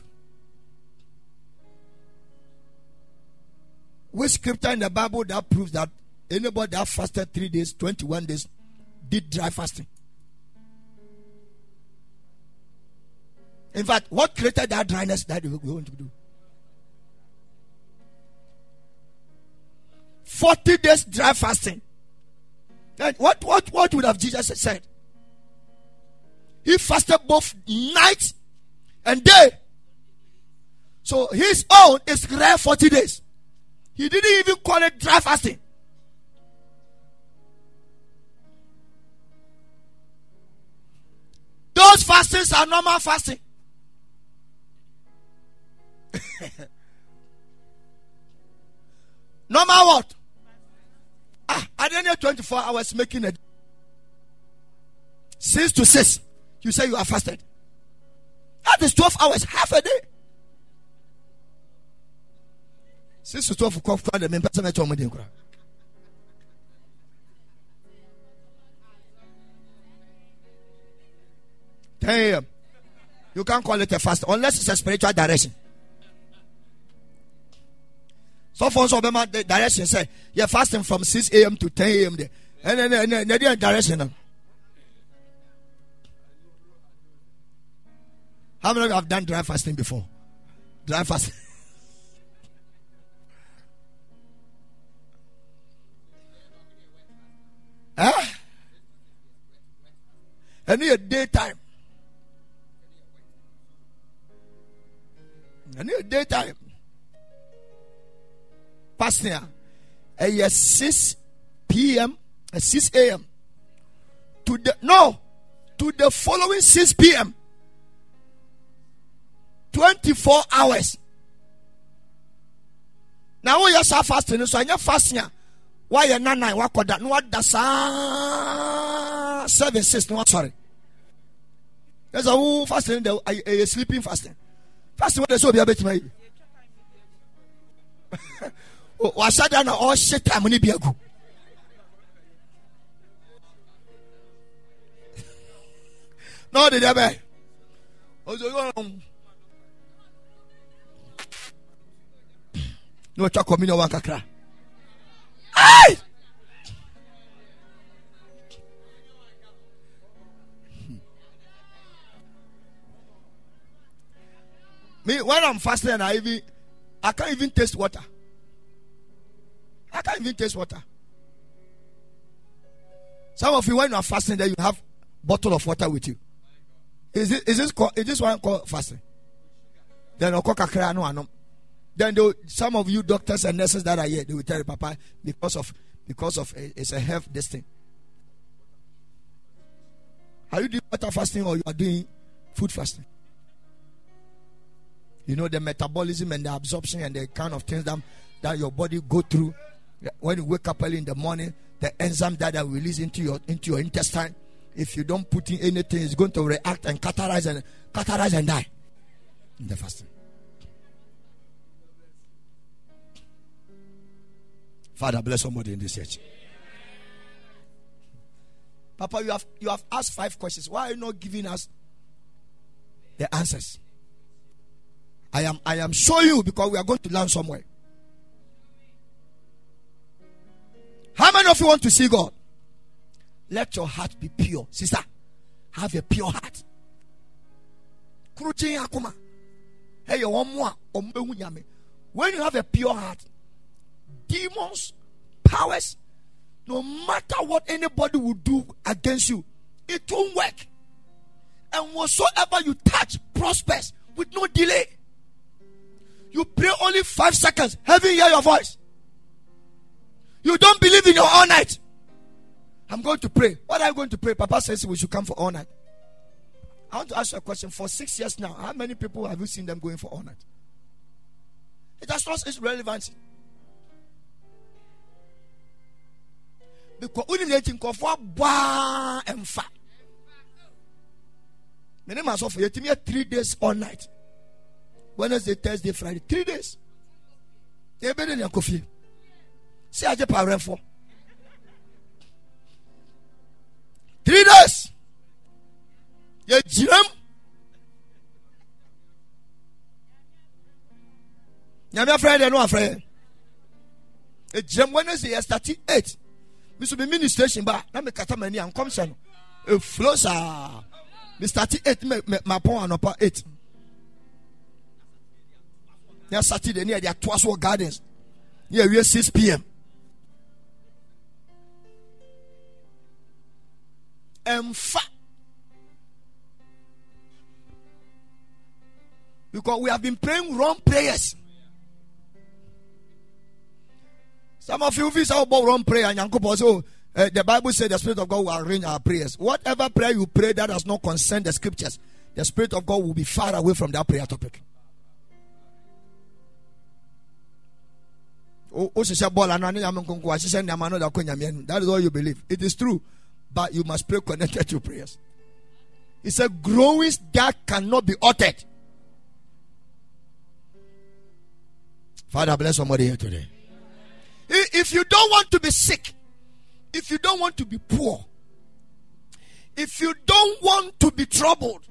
Which scripture in the bible that proves that anybody that fasted three days 21 days did dry fasting in fact what created that dryness that we want to do 40 days dry fasting then what, what, what would have jesus said he fasted both night and day. So his own is rare 40 days. He didn't even call it dry fasting. Those fastings are normal fasting. normal what? Ah, I didn't know 24 hours making it. Six to six. You say you are fasted. That is 12 hours, half a day. Six to 12 o'clock, main person at home. 10 a.m. You can't call it a fast unless it's a spiritual direction. So for some the direction say you're fasting from 6 a.m. to 10 a.m. there. And then and direction. How many of you have done dry fasting before? Dry fasting. Eh? huh? Any a daytime. Any a daytime. Fasting. Eh, a 6 p.m. 6 a.m. to the no to the following 6 p.m. 24 hours na woyɛ saa fasting so ɛnyɛ fasting a woayɛ nanan wakɔda na wada saa seven six No, sorry. wasɔre a wo fasting ɛyɛ sleeping fasting fasting wɔde sɛ obi abɛtumi ayi wahyɛ da na ɔhyɛ time no bi agu. Na ɔde deɛ bɛɛ. Ɔsɛ na watwa communion wa kakra me when i'm fasting i even i can't even taste water i can't even taste water some of you when you are fasting then you have bottle of water with you is it is this called, is this one called fasting then then they, some of you doctors and nurses that are here, they will tell you, Papa, because of because of eh, it's a health this thing. Are you doing water fasting or you are doing food fasting? You know the metabolism and the absorption and the kind of things that, that your body go through when you wake up early in the morning, the enzyme that are released into your into your intestine. If you don't put in anything, it's going to react and catalyze and catalyze and die in the fasting. Father, bless somebody in this church. Papa, you have you have asked five questions. Why are you not giving us the answers? I am I am showing you because we are going to learn somewhere. How many of you want to see God? Let your heart be pure. Sister, have a pure heart. When you have a pure heart, demons, powers, no matter what anybody will do against you, it won't work. And whatsoever you touch prospers with no delay. You pray only five seconds, heaven hear your voice. You don't believe in your all night. I'm going to pray. What are you going to pray? Papa says we should come for all night. I want to ask you a question. For six years now, how many people have you seen them going for all night? It has lost its relevancy. because deɛ nti nkɔfoɔ abɔa ɛmfa mene ma asɔfo yɛtumi yɛ three days all night wednesday thursday friday three days yɛbɛde ne akɔ fie sɛ agye pawerɛfoɔ three days. Yɛgyinam nyame afrɛ deɛ no afrɛ ɛgyinam wednesday yɛstarte 8 meso me ministration ba na mekata m'ani a nkɔmhyɛ no. Ɛfuro saa mestarte 8 mapɔn anɔpa 8 na saturday ne yɛde atoa so wɔ gardens. Ne yɛwie 6 pm ɛmfa because we have been praying wrong prayers. Some of you feel so about wrong prayer and so uh, the bible said the spirit of god will arrange our prayers. Whatever prayer you pray that does not concern the scriptures the spirit of god will be far away from that prayer topic. That is all you believe. It is true but you must pray connected to prayers. It's a growing that cannot be altered. Father bless somebody here today. If you don't want to be sick if you don't want to be poor if you don't want to be troubled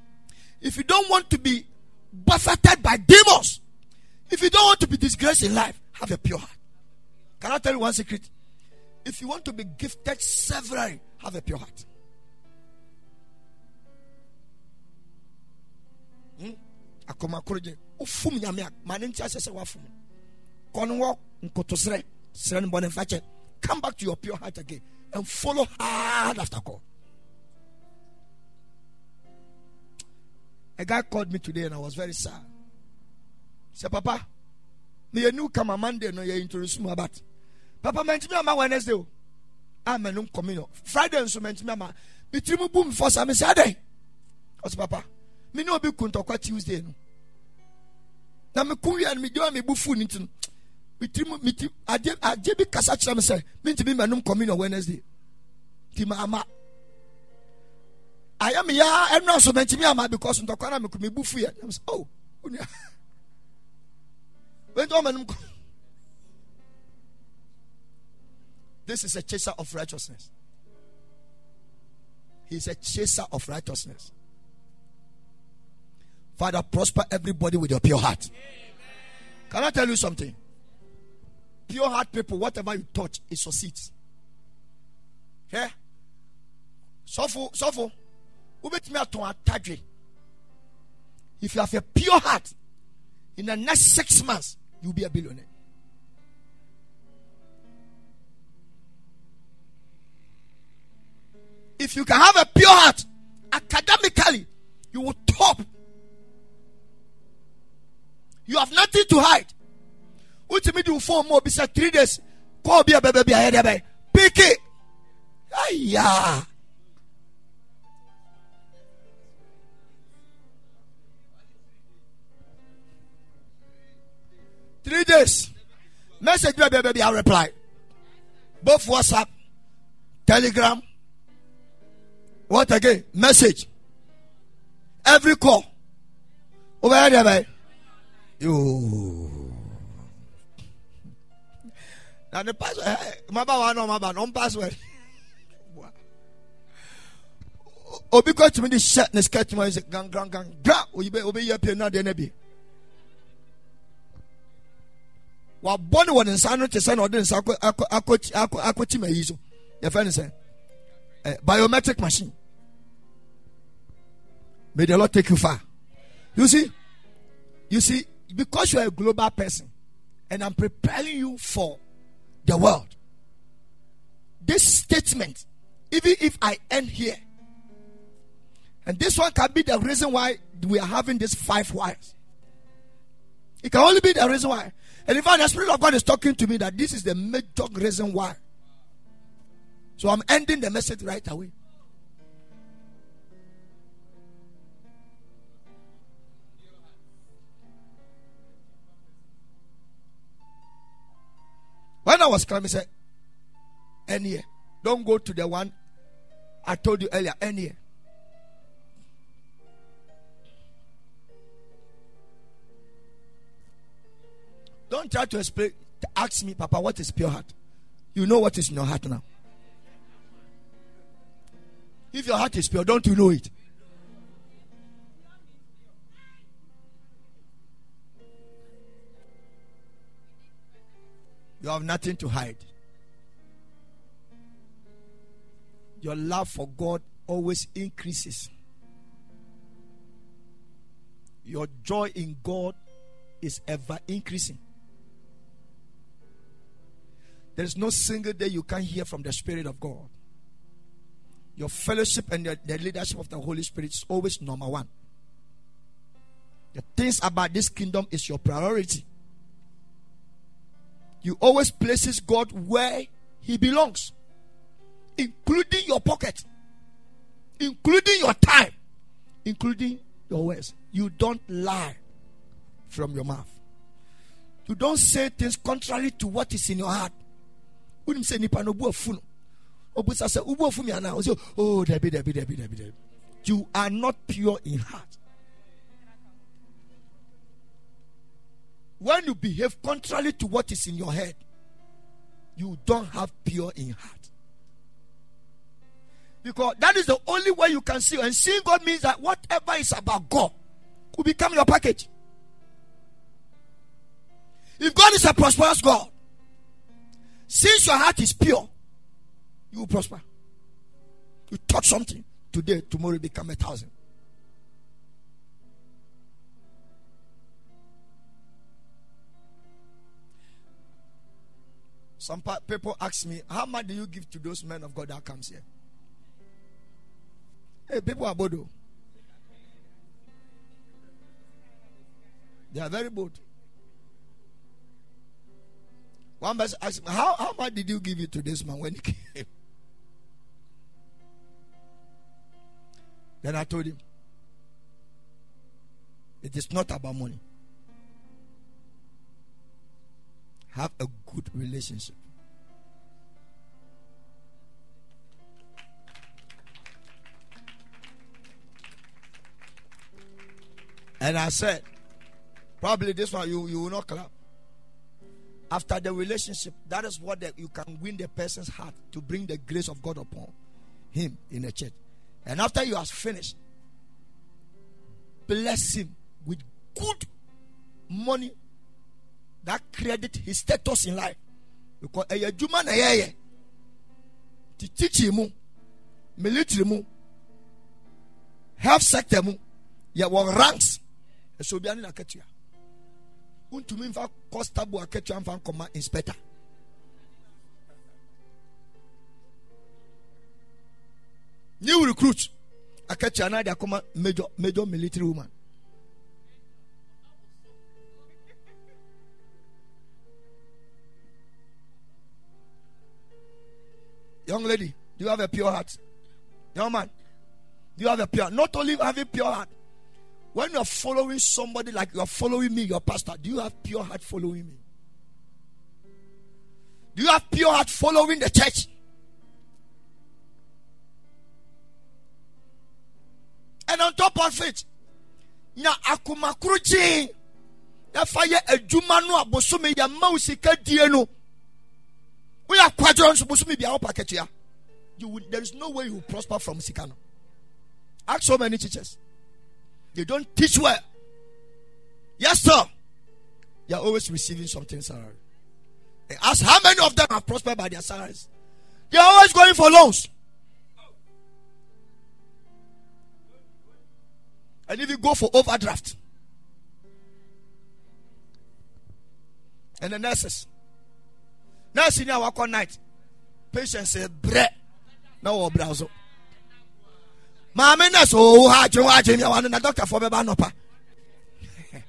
if you don't want to be buffeted by demons if you don't want to be disgraced in life have a pure heart. Can I tell you one secret? If you want to be gifted severally, have a pure heart. Hmm? akoma korogye wofum nyame a ma ne nti ahyɛ sɛ woafom kɔ no wɔ nkotosrɛ serɛ come back to your pure heart again and follow hard after God. A guy called me today and I was very sad. Say papa me a new come Monday no you introduce me about papa mɛntumi ama wednesday o a mɛnum communion. Friday nso mɛntumi ama. Bitiri mu bu mi fɔ sa mi sɛ adɛ ɔsɛ papa mi ni obi kun tɔkwa tuesday no. Na mi kun wia no mi di wa mi bu fu ni ti no. Bitiri mu mi ti adeɛ adeɛ bi kasa kyerɛ mi sɛ mi ntumi mɛnum communion wednesday. Ti ma ama. Ayɛ mi ya ɛnu aso mɛntumi ama because ntɔkwa na mi kun mi bu fu yɛ. Na mi sɛ oh onia wɛntɛ ɔmɛnum communion. This is a chaser of righteousness. He's a chaser of righteousness. Father, prosper everybody with your pure heart. Can I tell you something? Pure heart people, whatever you touch, it succeeds. Yeah? Sofo, sofo. If you have a pure heart, in the next six months, you'll be a billionaire. If you can have a pure heart, academically, you will top. You have nothing to hide. What me do for more besides three days? Call be a baby, I had Pick it. Yeah. Three days. Message baby, baby, I'll reply. Both WhatsApp, Telegram, what again? Message. Every call. Over there, baby. You. Now the password. Eh, maba one no maba no password. Obi kɔ tumi de hyɛ ne skirt mu ayɛ gang gang gang gra oyi bɛ obi yɛ pie na deɛ na bi wabɔ ne wɔ ne nsa no te sɛ na ɔde nsa akɔ akɔ akɔ akɔ ti ma yi so yɛfɛ ne sɛ eh, ɛ biometric machine May the Lord take you far. You see, you see, because you are a global person and I'm preparing you for the world. This statement, even if I end here, and this one can be the reason why we are having these five wires. It can only be the reason why. And in fact, the Spirit of God is talking to me that this is the major reason why. So I'm ending the message right away. When I was coming, he said, Any don't go to the one I told you earlier, any Don't try to explain, to ask me, Papa, what is pure heart? You know what is in your heart now. If your heart is pure, don't you know it? You have nothing to hide. Your love for God always increases. Your joy in God is ever increasing. There is no single day you can't hear from the Spirit of God. Your fellowship and the, leadership of the Holy Spirit is always number one. The things about this kingdom is your priority. You always places God where He belongs, including your pocket, including your time, including your words. You don't lie from your mouth. You don't say things contrary to what is in your heart. Wouldn't say nipa no. Obusa say mi ana. Oh, debi debi debi debi debi. You are not pure in heart. When you behave contrary to what is in your head, you don't have pure in heart. Because that is the only way you can see. And seeing God means that whatever is about God will become your package. If God is a prosperous God, since your heart is pure, you will prosper. You touch something today, tomorrow become a thousand. Some people ask me, How much do you give to those men of God that comes here? Hey, people are bold. Oh. They are very bold. One person asked me, how, how much did you give it to this man when he came? Then I told him, it is not about money. Have a good relationship. And I said, probably this one you, you will not clap. After the relationship, that is what the, you can win the person's heart to bring the grace of God upon him in the church. And after you have finished, bless him with good money that credit his status in life. Because a juma na yeye ti teach mu military mu health sector mu yɛ wɔ ranks ɛsɛ obi ani na akatua ntumi nfa constable akatua nfa nkɔma inspector new recruit akatua na de akɔma major major military woman. Young lady, do you have a pure heart? Young man, do you have a pure Not only having a pure heart, when you are following somebody like you are following me, your pastor, do you have pure heart following me? Do you have pure heart following the church? And on top of it, na akumakuru yɛ adwuma no a bosome yɛ ma wo sika bia wopa katua you will, there is no way you will prosper from sika no ask so many teachers. They don't teach well. Yes sir. They are always receiving something salary ask how many of them have prospered by their salaries. They are always going for loans. And if you go for overdraft and the nurses nurse ni a wakɔ night. Patient sɛ brɛ. Na wɔ brɛ so. Maame nurse owo ha adwene hɔ adwene miawa no na doctorfoɔ bɛba anɔpa.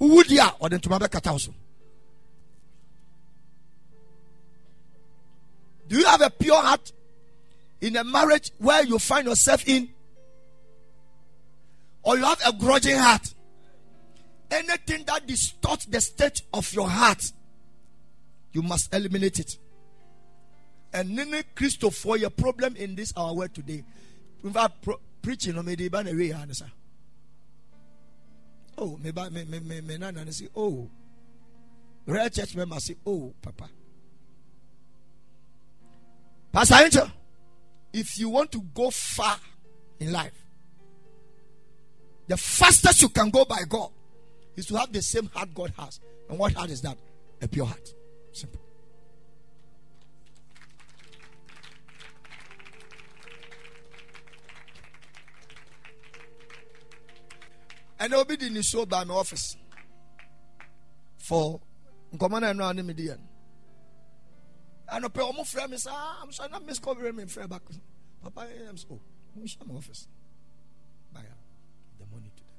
Wowu di a ɔde ntoma bɛkata so. Do you have a pure heart in a marriage where you find yourself in? Or you have a grudging heart? Anything that distorts the state of your heart you must eliminate it. And nene Christo for your problem in this our world today. Without pro- preaching me de ban away answer. Oh, ba me me me me na say oh. Real church member say oh papa. Pastor Angel, if you want to go far in life, the fastest you can go by God is to have the same heart God has. And what heart is that? A pure heart. Simple. And be the show by my office. For nkɔmɔ and ɛno a ne mi di yɛn anɔpɛ ɔmo frɛ mi saa ah, i'm sorry na miss call mi frɛ back. Papa i'm so oh, mo nhyia my office. Buy the money to them.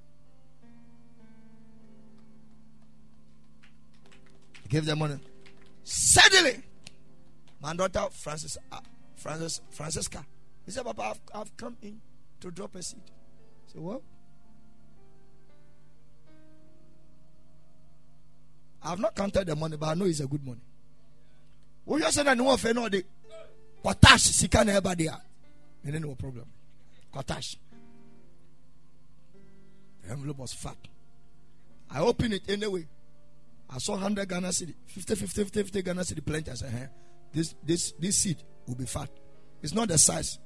Give them money suddenly my daughter francis uh, francis francisca he said papa I've, I've come in to drop a seed I said what I've not counted the money, but I know it's a good money. What you saying? I know of no the potash sika na eba there. And no problem. Potash. The envelope was fat. I opened it anyway. I saw 100 Ghana cedi, 50, 50, 50, 50 Ghana cedi plenty. I said, hey, this, this, this seed will be fat. It's not the size,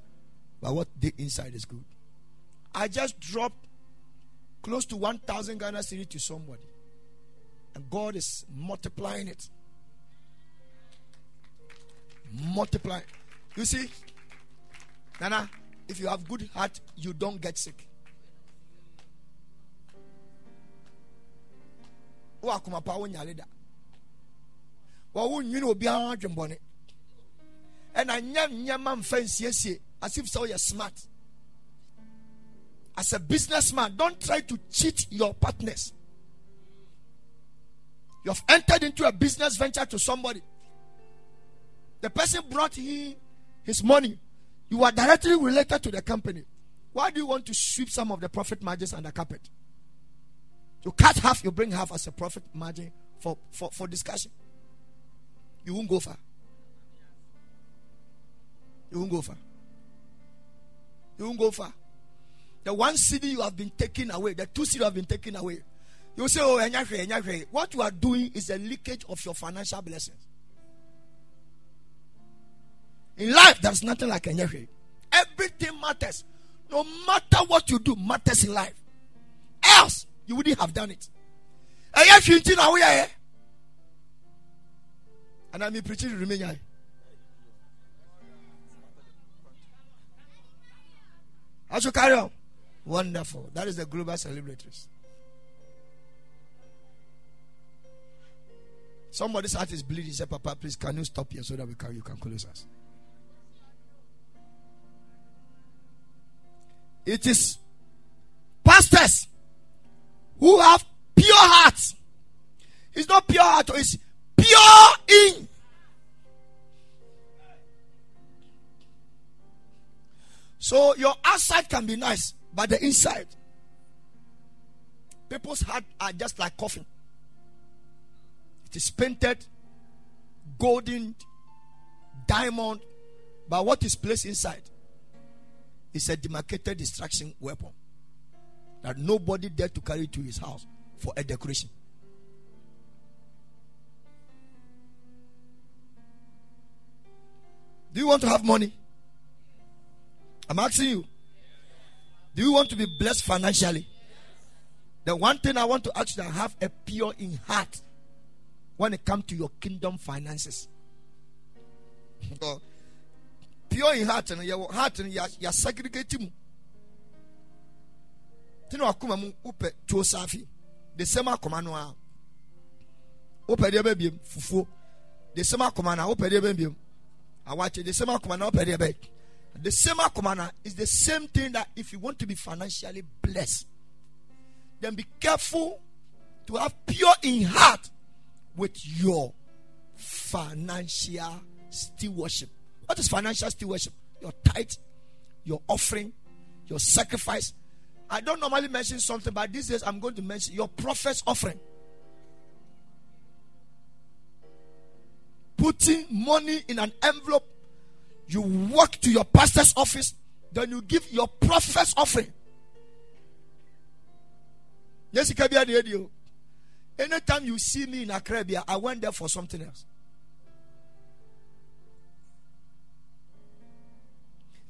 but what the inside is good. I just dropped close to 1,000 Ghana cedi to somebody. And God is multiplying it. Multiply. You see, Nana, if you have good heart, you don't get sick. Wo akoma pa wo nyale da wɔ wo nwene obiara adwembɔne ɛna nyɛ nneɛma mfa nsiesie as if sɛ woyɛ smart as a businessman don't try to cheat your partners you have entered into a business venture to somebody. The person brought him his money. You are directly related to the company. Why do you want to sweep some of the profit margins under carpet? You cut half, you bring half as a profit margin for, for, for discussion. You won't go far. You won't go far. You won't go far. The one city you have been taken away, the two city you have been taken away. You say, Oh, enyahwe, enyahwe. what you are doing is a leakage of your financial blessings. In life, there's nothing like enyahwe. Everything matters. No matter what you do, matters in life. Else, you wouldn't have done it. Now we are And I'm preaching to remain. I should carry on. Wonderful. That is the global celebrators. Somebody's heart is bleeding. He Papa, please, can you stop here so that we can you can close us? It is pastors who have pure hearts. It's not pure heart, it's pure in. So your outside can be nice, but the inside, people's heart are just like coffin. It is painted golden diamond, but what is placed inside is a demarcated destruction weapon that nobody dare to carry to his house for a decoration. Do you want to have money? I'm asking you. Do you want to be blessed financially? The one thing I want to ask you to have a pure in heart when it comes to your kingdom finances. pure in heart and your heart and your segregate mu. Tino akuma mu upe tuo safi. The same akoma no a. Upe de baby fufu. The same akoma na de same akoma na upe de baby. The same akoma is the same thing that if you want to be financially blessed, then be careful to have pure in heart with your financial stewardship. What is financial stewardship? Your tithe, your offering, your sacrifice. I don't normally mention something, but these days I'm going to mention your prophet's offering. Putting money in an envelope, you walk to your pastor's office, then you give your prophet's offering. Yes, you can be a Anytime you see me in Akrabia, I went there for something else.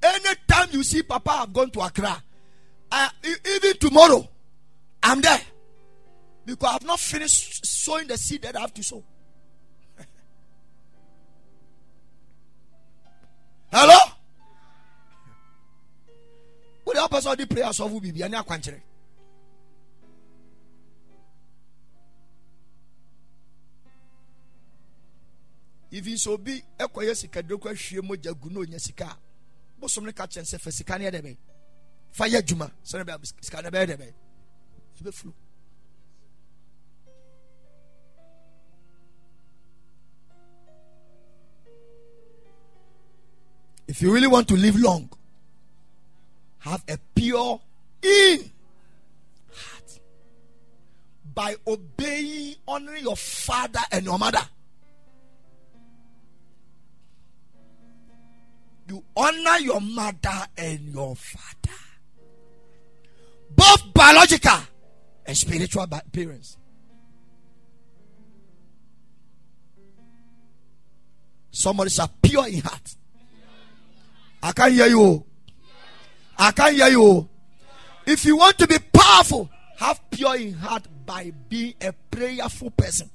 Anytime you see Papa I've gone to Accra, even tomorrow, I'm there because I've not finished sowing the seed that I have to sow. Hello? What the person the prayers of Bibi and Aquantre? Even so be ɛkɔyɛ sika de kɔ ahwie mogya gu na onya sika a bosom no ka kyɛn sɛ fa sika yɛ dɛ bɛn if you really want to live long have a pure in heart. By obeying honoring your father and your mother. You honor your mother and your father both biological and spiritual parents somebody say pure in heart. I can't hear you. I can't hear you. If you want to be powerful have pure in heart by being a prayerful person.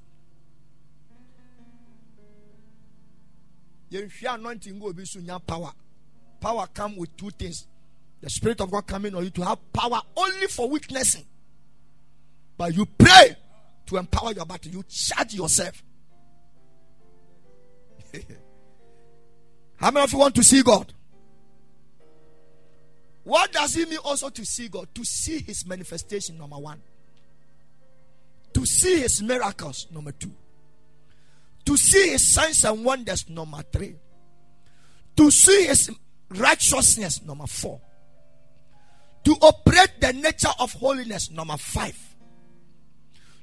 Yɛnhwɛ anointing go obi so nya power. Power come with two things the spirit of god coming on you to have power only for witnessing. But you pray to empower your battle. You charge yourself. How many of you want to see god? What does it mean also to see god? To see his manifestation number one. To see his miracles number two. To see his signs and wonders number three. To see his righteousness number four to operate the nature of holiness number five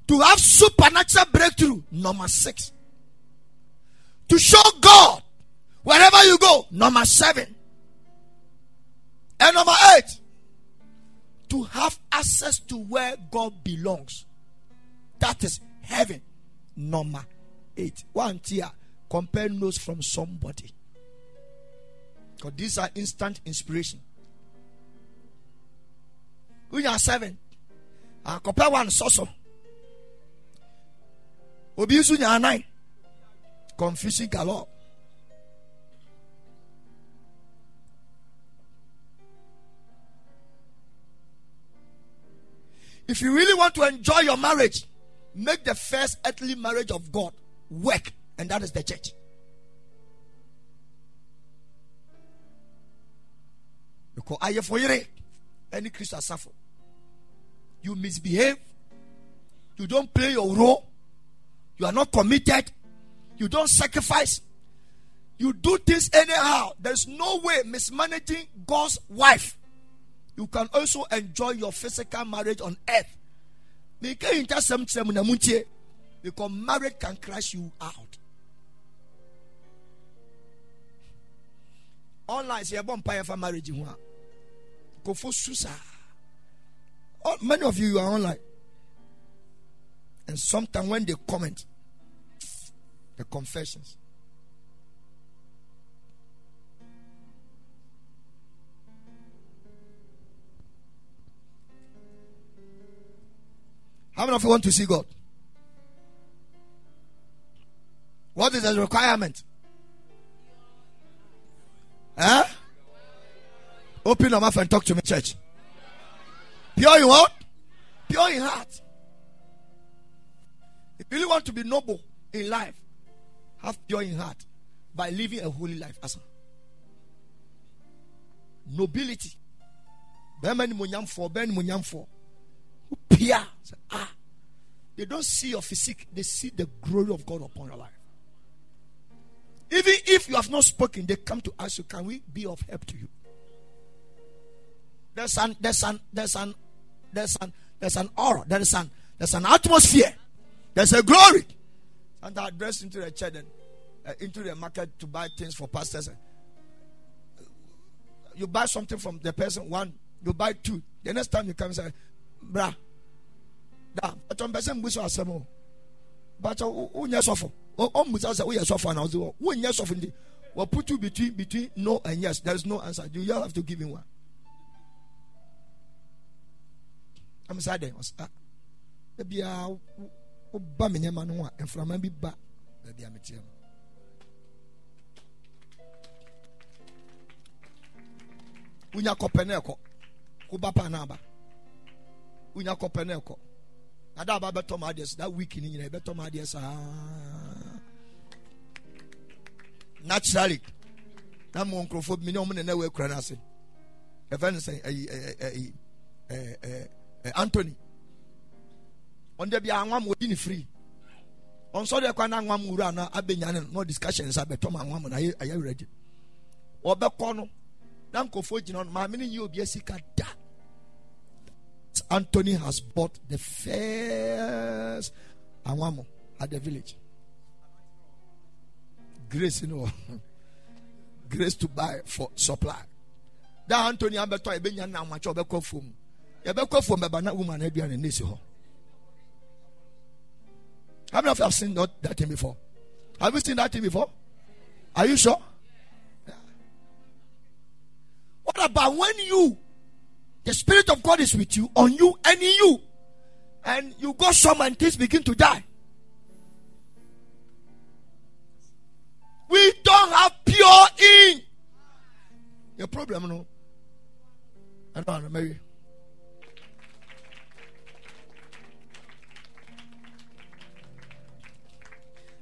to have supernatural breakthrough number six to show god wherever you go number seven and number eight to have access to where god belongs that is heaven number eight. One tier, compare notes from somebody. Because these are instant inspiration. Are seven. Uh, compare one so so. Obi su nya nine. Confusing galore. If you really want to enjoy your marriage, make the first earthly marriage of God work, and that is the church. Because I for you, any Christian suffer. You misbehave, you don't play your role, you are not committed, you don't sacrifice, you do things anyhow. There's no way mismanaging God's wife. You can also enjoy your physical marriage on earth. Because marriage can crash you out. Online, say, "I'm marriage." Oh, many of you, you are online, and sometimes when they comment, the confessions. How many of you want to see God? What is the requirement? Huh? Open your mouth and talk to me, church. Pure in what? Pure in heart. If you really want to be noble in life, have pure in heart by living a holy life. Asa. Nobility. Ni mo yàn fọ, bẹ́ẹ̀ ni mo yàn. Ah. They don't see your physique, they see the glory of God upon your life. Even if you have not spoken, they come to ask you, Can we be of help to you? There's an there's an there's an there's an there's an aura, there is an there's an atmosphere, there's a glory. And I dress into the church and uh, into the market to buy things for pastors. You buy something from the person, one, you buy two. The next time you come say, Brah, da, but on person bush asemo. But uh, who nyɛ sɔfo ɔmusa sɛ woyɛ sɔfo ana ɔsɛ wonyɛ sɔfo nti We'll put you between between no and yes. There is no answer. You all have to give him one. I'm sad there. Ah, maybe I ba me nyama no a mframa bi ba baabi a meteɛ no wonya kɔpɛ no ɛkɔ woba pa no aba wonya kɔpɛ no ɛkɔ na da aba bɛtɔ ma adeɛ that week ni nyina ɛbɛtɔ ma adeɛ saa naturally na mo nkurɔfoɔ bi mi ne ɔmo nana wɔ akura no ase ɛfɛ no sɛ ɛyi ɛyi ɛyi ɛɛ ɛɛ Anthony. Ɔn dɛ bi anwam wɔdi ne firi ɔnsɔ de kwan na anwam wura na abɛnya ne no discussion sa bɛtɔ ma anwam na ayɛ ready? Ɔbɛkɔ no na nkɔfoɔ gyina hɔ maame ne yi obi asika da. Anthony has bought the first anwam at the village. Grace you know grace to buy for supply. Da Anthony abɛtɔ ɛbɛnya na amakyɛ ɔbɛkɔ fom yɛbɛkɔ fom bɛba na woman aduane ne si hɔ. How many of you have seen that, that thing before? Have you seen that thing before? Are you sure? What about when you, the Spirit of God is with you, on you, and in you, and you go somewhere and things begin to die? We don't have pure in. Your problem, no? I don't know, maybe.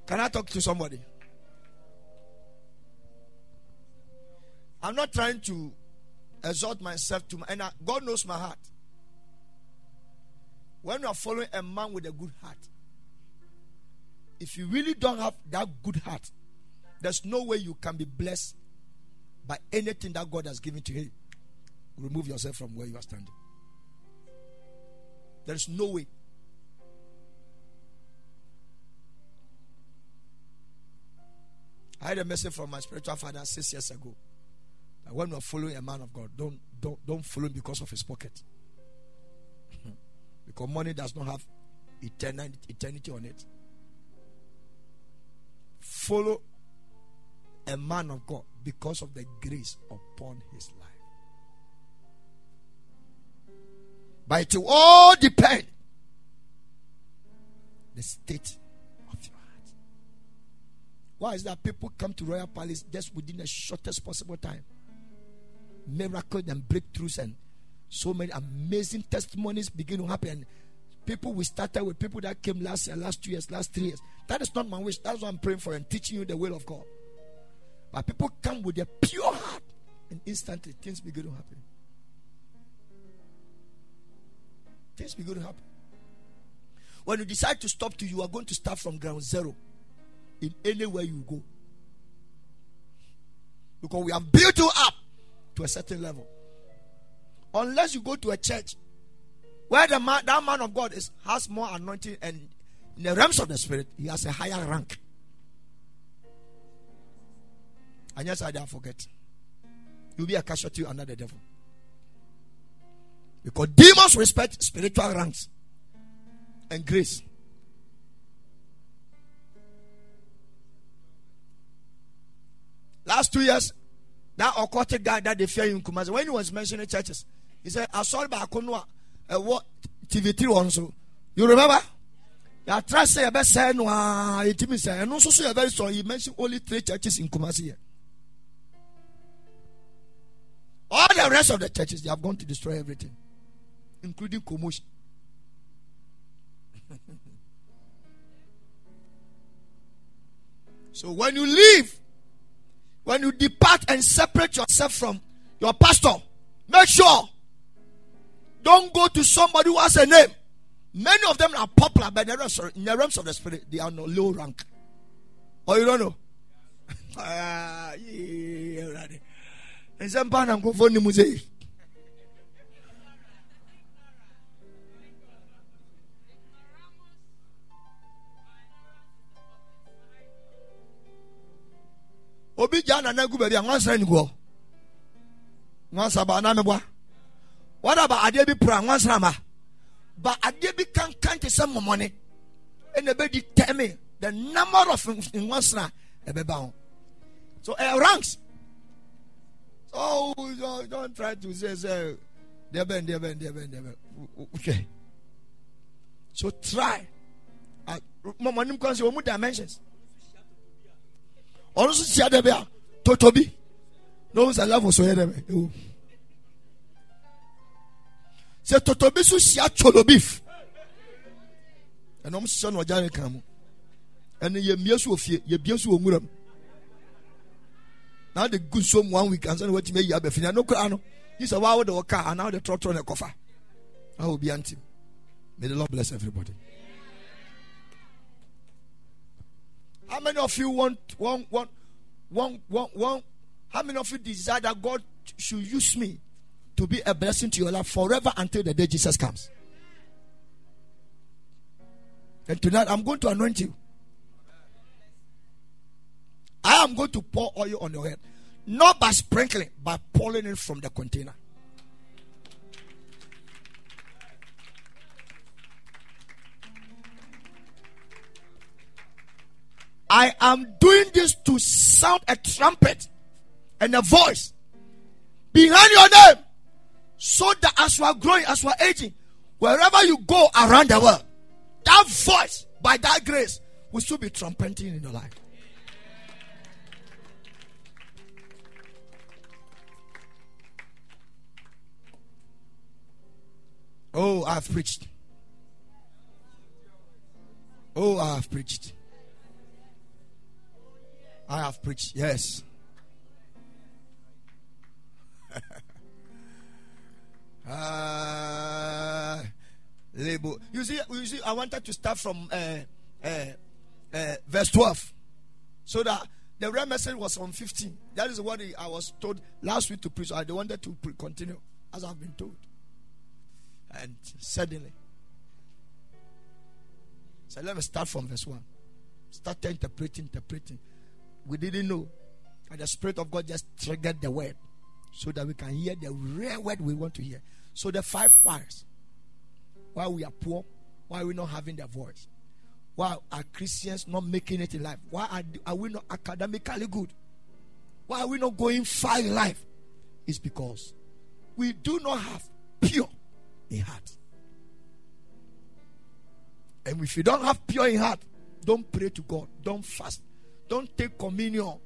Can I talk to somebody? I'm not trying to exalt myself to my, and I, God knows my heart. When you are following a man with a good heart, if you really don't have that good heart, there's no way you can be blessed by anything that God has given to you. Remove yourself from where you are standing. There's no way. I had a message from my spiritual father six years ago. That when you're following a man of God, don't don't don't follow him because of his pocket. because money does not have eternity, eternity on it. Follow a man of God because of the grace upon his life. But it will all depend the state. Why is that people come to Royal Palace just within the shortest possible time? Miracles and breakthroughs and so many amazing testimonies begin to happen. People we started with people that came last year, last two years, last three years. That is not my wish. That's what I'm praying for and teaching you the will of God. But people come with a pure heart and instantly things begin to happen. Things begin to happen. When you decide to stop to you are going to start from ground zero in anywhere you go. Because we have built you up to a certain level. Unless you go to a church where the man, that man of God is has more anointing and in the realms of the spirit, he has a higher rank. And yes, I don't forget. You'll be a casualty under the devil. Because demons respect spiritual ranks and grace. Last two years, that occultic guy that they fear in Kumasi, when he was mentioning churches, he said, I saw back on what TV3 also. You remember? Yeah, try say a best say no, ah, it means and also say very sorry. He mentioned only three churches in Kumasi. All the rest of the churches, they have gone to destroy everything, including commotion. so when you leave, when you depart and separate yourself from your pastor, make sure don't go to somebody who has a name. Many of them are popular, but in the realms of the spirit, they are no low rank. Or you don't know? Ah, yeah, obi gya nana gu baabi a nwansa ni guɔ nwansa ba na meboa wada ba adeɛ bi pra nwansa ma ba adeɛ bi kankan te sɛ mmɔmɔne ɛna ɛbɛdi tɛme the number of nwansa ɛbɛba ho So uh, ranks. So don't, try to say say there ben there ben there ben there ben. Okay. So try. Nim kwan say omu dimensions. Ɔno nso hyia dɛ bi a toto bi na ohun sɛ level so yɛ dɛ bɛ sɛ toto bi so hyia cholo beef? Ɛnna ɔmo hyehyɛ no ɔgya ne kan mu ɛne yɛ mmea so wɔ fie yɛ bia so wɔ nwura mu na de gu nsuo mu one week ansa na watumi ayi abɛfi na no kora no yi sɛ waa wode wɔ kaa anaa wode trɔtrɔ ne kɔfa na obi antim may the lord bless everybody how many of you want want want want want, want how many of you desire that god should use me to be a blessing to your life forever until the day jesus comes and tonight i'm going to anoint you I am going to pour oil on your head. Not by sprinkling, by pouring it from the container. I am doing this to sound a trumpet and a voice behind your name so that as you are growing, as you are aging, wherever you go around the world, that voice, by that grace, will still be trumpeting in your life. Oh, I have preached. Oh, I have preached. I have preached. Yes. uh, label. You see, you see, I wanted to start from uh, uh, uh, verse 12 so that the real message was on 15. That is what I was told last week to preach. I wanted to continue as I've been told. And suddenly, so let me start from verse 1. Start interpreting, interpreting. We didn't know. And the Spirit of God just triggered the word so that we can hear the real word we want to hear. So the five whys. Why we are poor, why we not having the voice. Why are Christians not making it in life? Why are, are we not academically good? Why are we not going far in life? It's because we do not have pure in heart. And if you don't have pure in heart, don't pray to God, don't fast, don't take communion,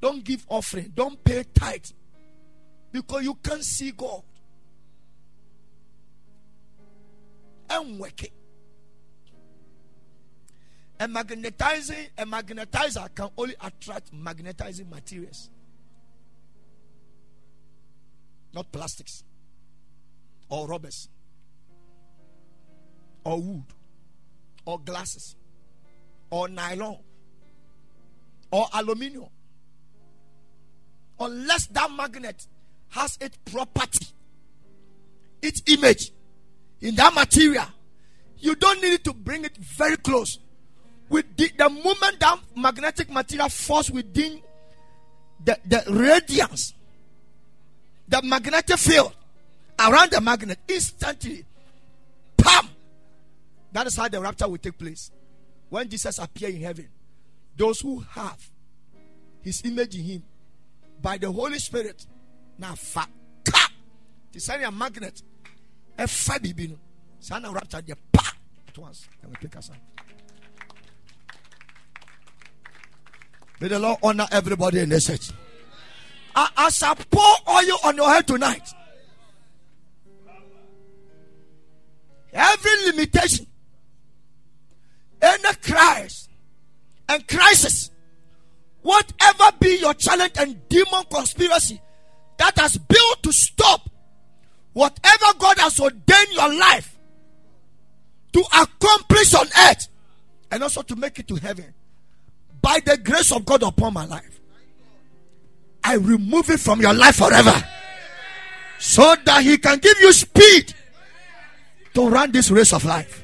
don't give offering, don't pay tithe. Because you can't see God. And work it. A magnetizing a magnetizer can only attract magnetizing materials, not plastics. Or rubbers. Or wood. Or glasses or nylon or aluminium unless that magnet has its property its image in that material you don't need to bring it very close with the, the moment that magnetic material falls within the, the radiance the magnetic field around the magnet instantly. Pam! That is how the rapture will take place. When Jesus appear in heaven, those who have his image in him by the Holy Spirit now fa ka to send a magnet a fa bibi no sana rapture the pa at once and we take us out. May the Lord honor everybody in the church. As I shall pour oil on your head tonight, every limitation, any crisis and crisis, whatever be your challenge and demon conspiracy that has built to stop whatever God has ordained your life to accomplish on earth and also to make it to heaven by the grace of God upon my life. I remove it from your life forever so that He can give you speed to run this race of life.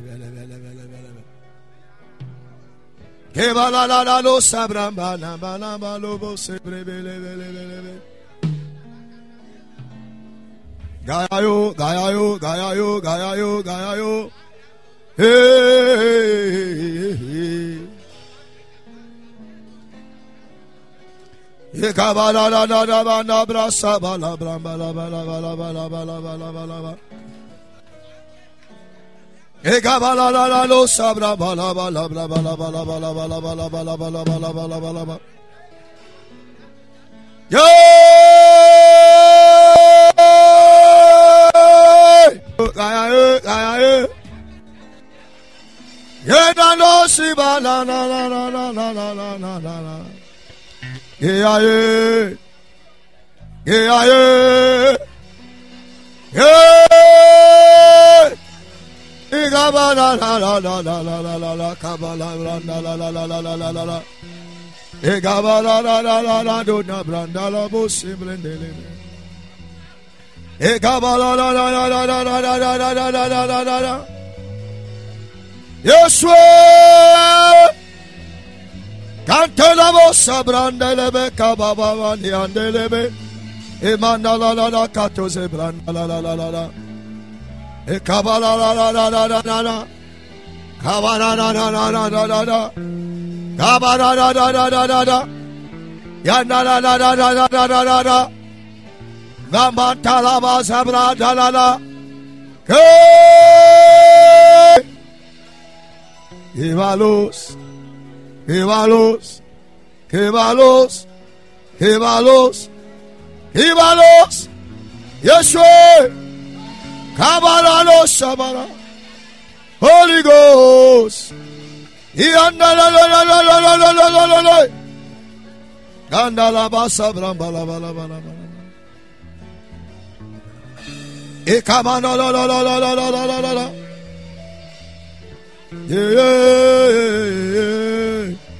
Gayayo, gayayo, gayayo, gayayo, gayayo. Hey, hey, hey. Ye, ba la la la la la la la la la la la. La la la la la la yeah, yeah, yeah. Yeshua! Cante la vossa brandelebe cababa ni andelebe e mandala la la cato se la la la la do na branda la bo simbrendele. Iga ba la la la la la la la la la la la la la la la. Yeshua Cantelabo sabrandelebe kababa niandelebe Emanda la la la katoze branda la la la la la E kabala la la la la la la la Kabara la la la la la la la Kabara la la la la la la Yanda la la la la la la la la la Gamanta la ba sabranda la la Hey! Jebalos, Jebalos, Jebalos, Jebalos, Jebalos, Yeshua, Kabalalo Sabara. Holy Ghost. Yeah, yeah, yeah, yeah.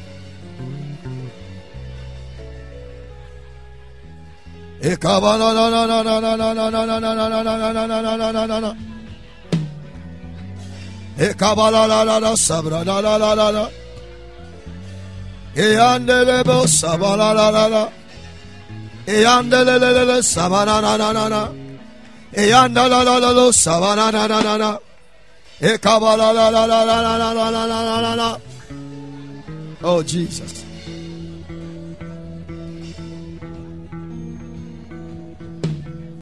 Na na na na. Na na na na. Oh Jesus.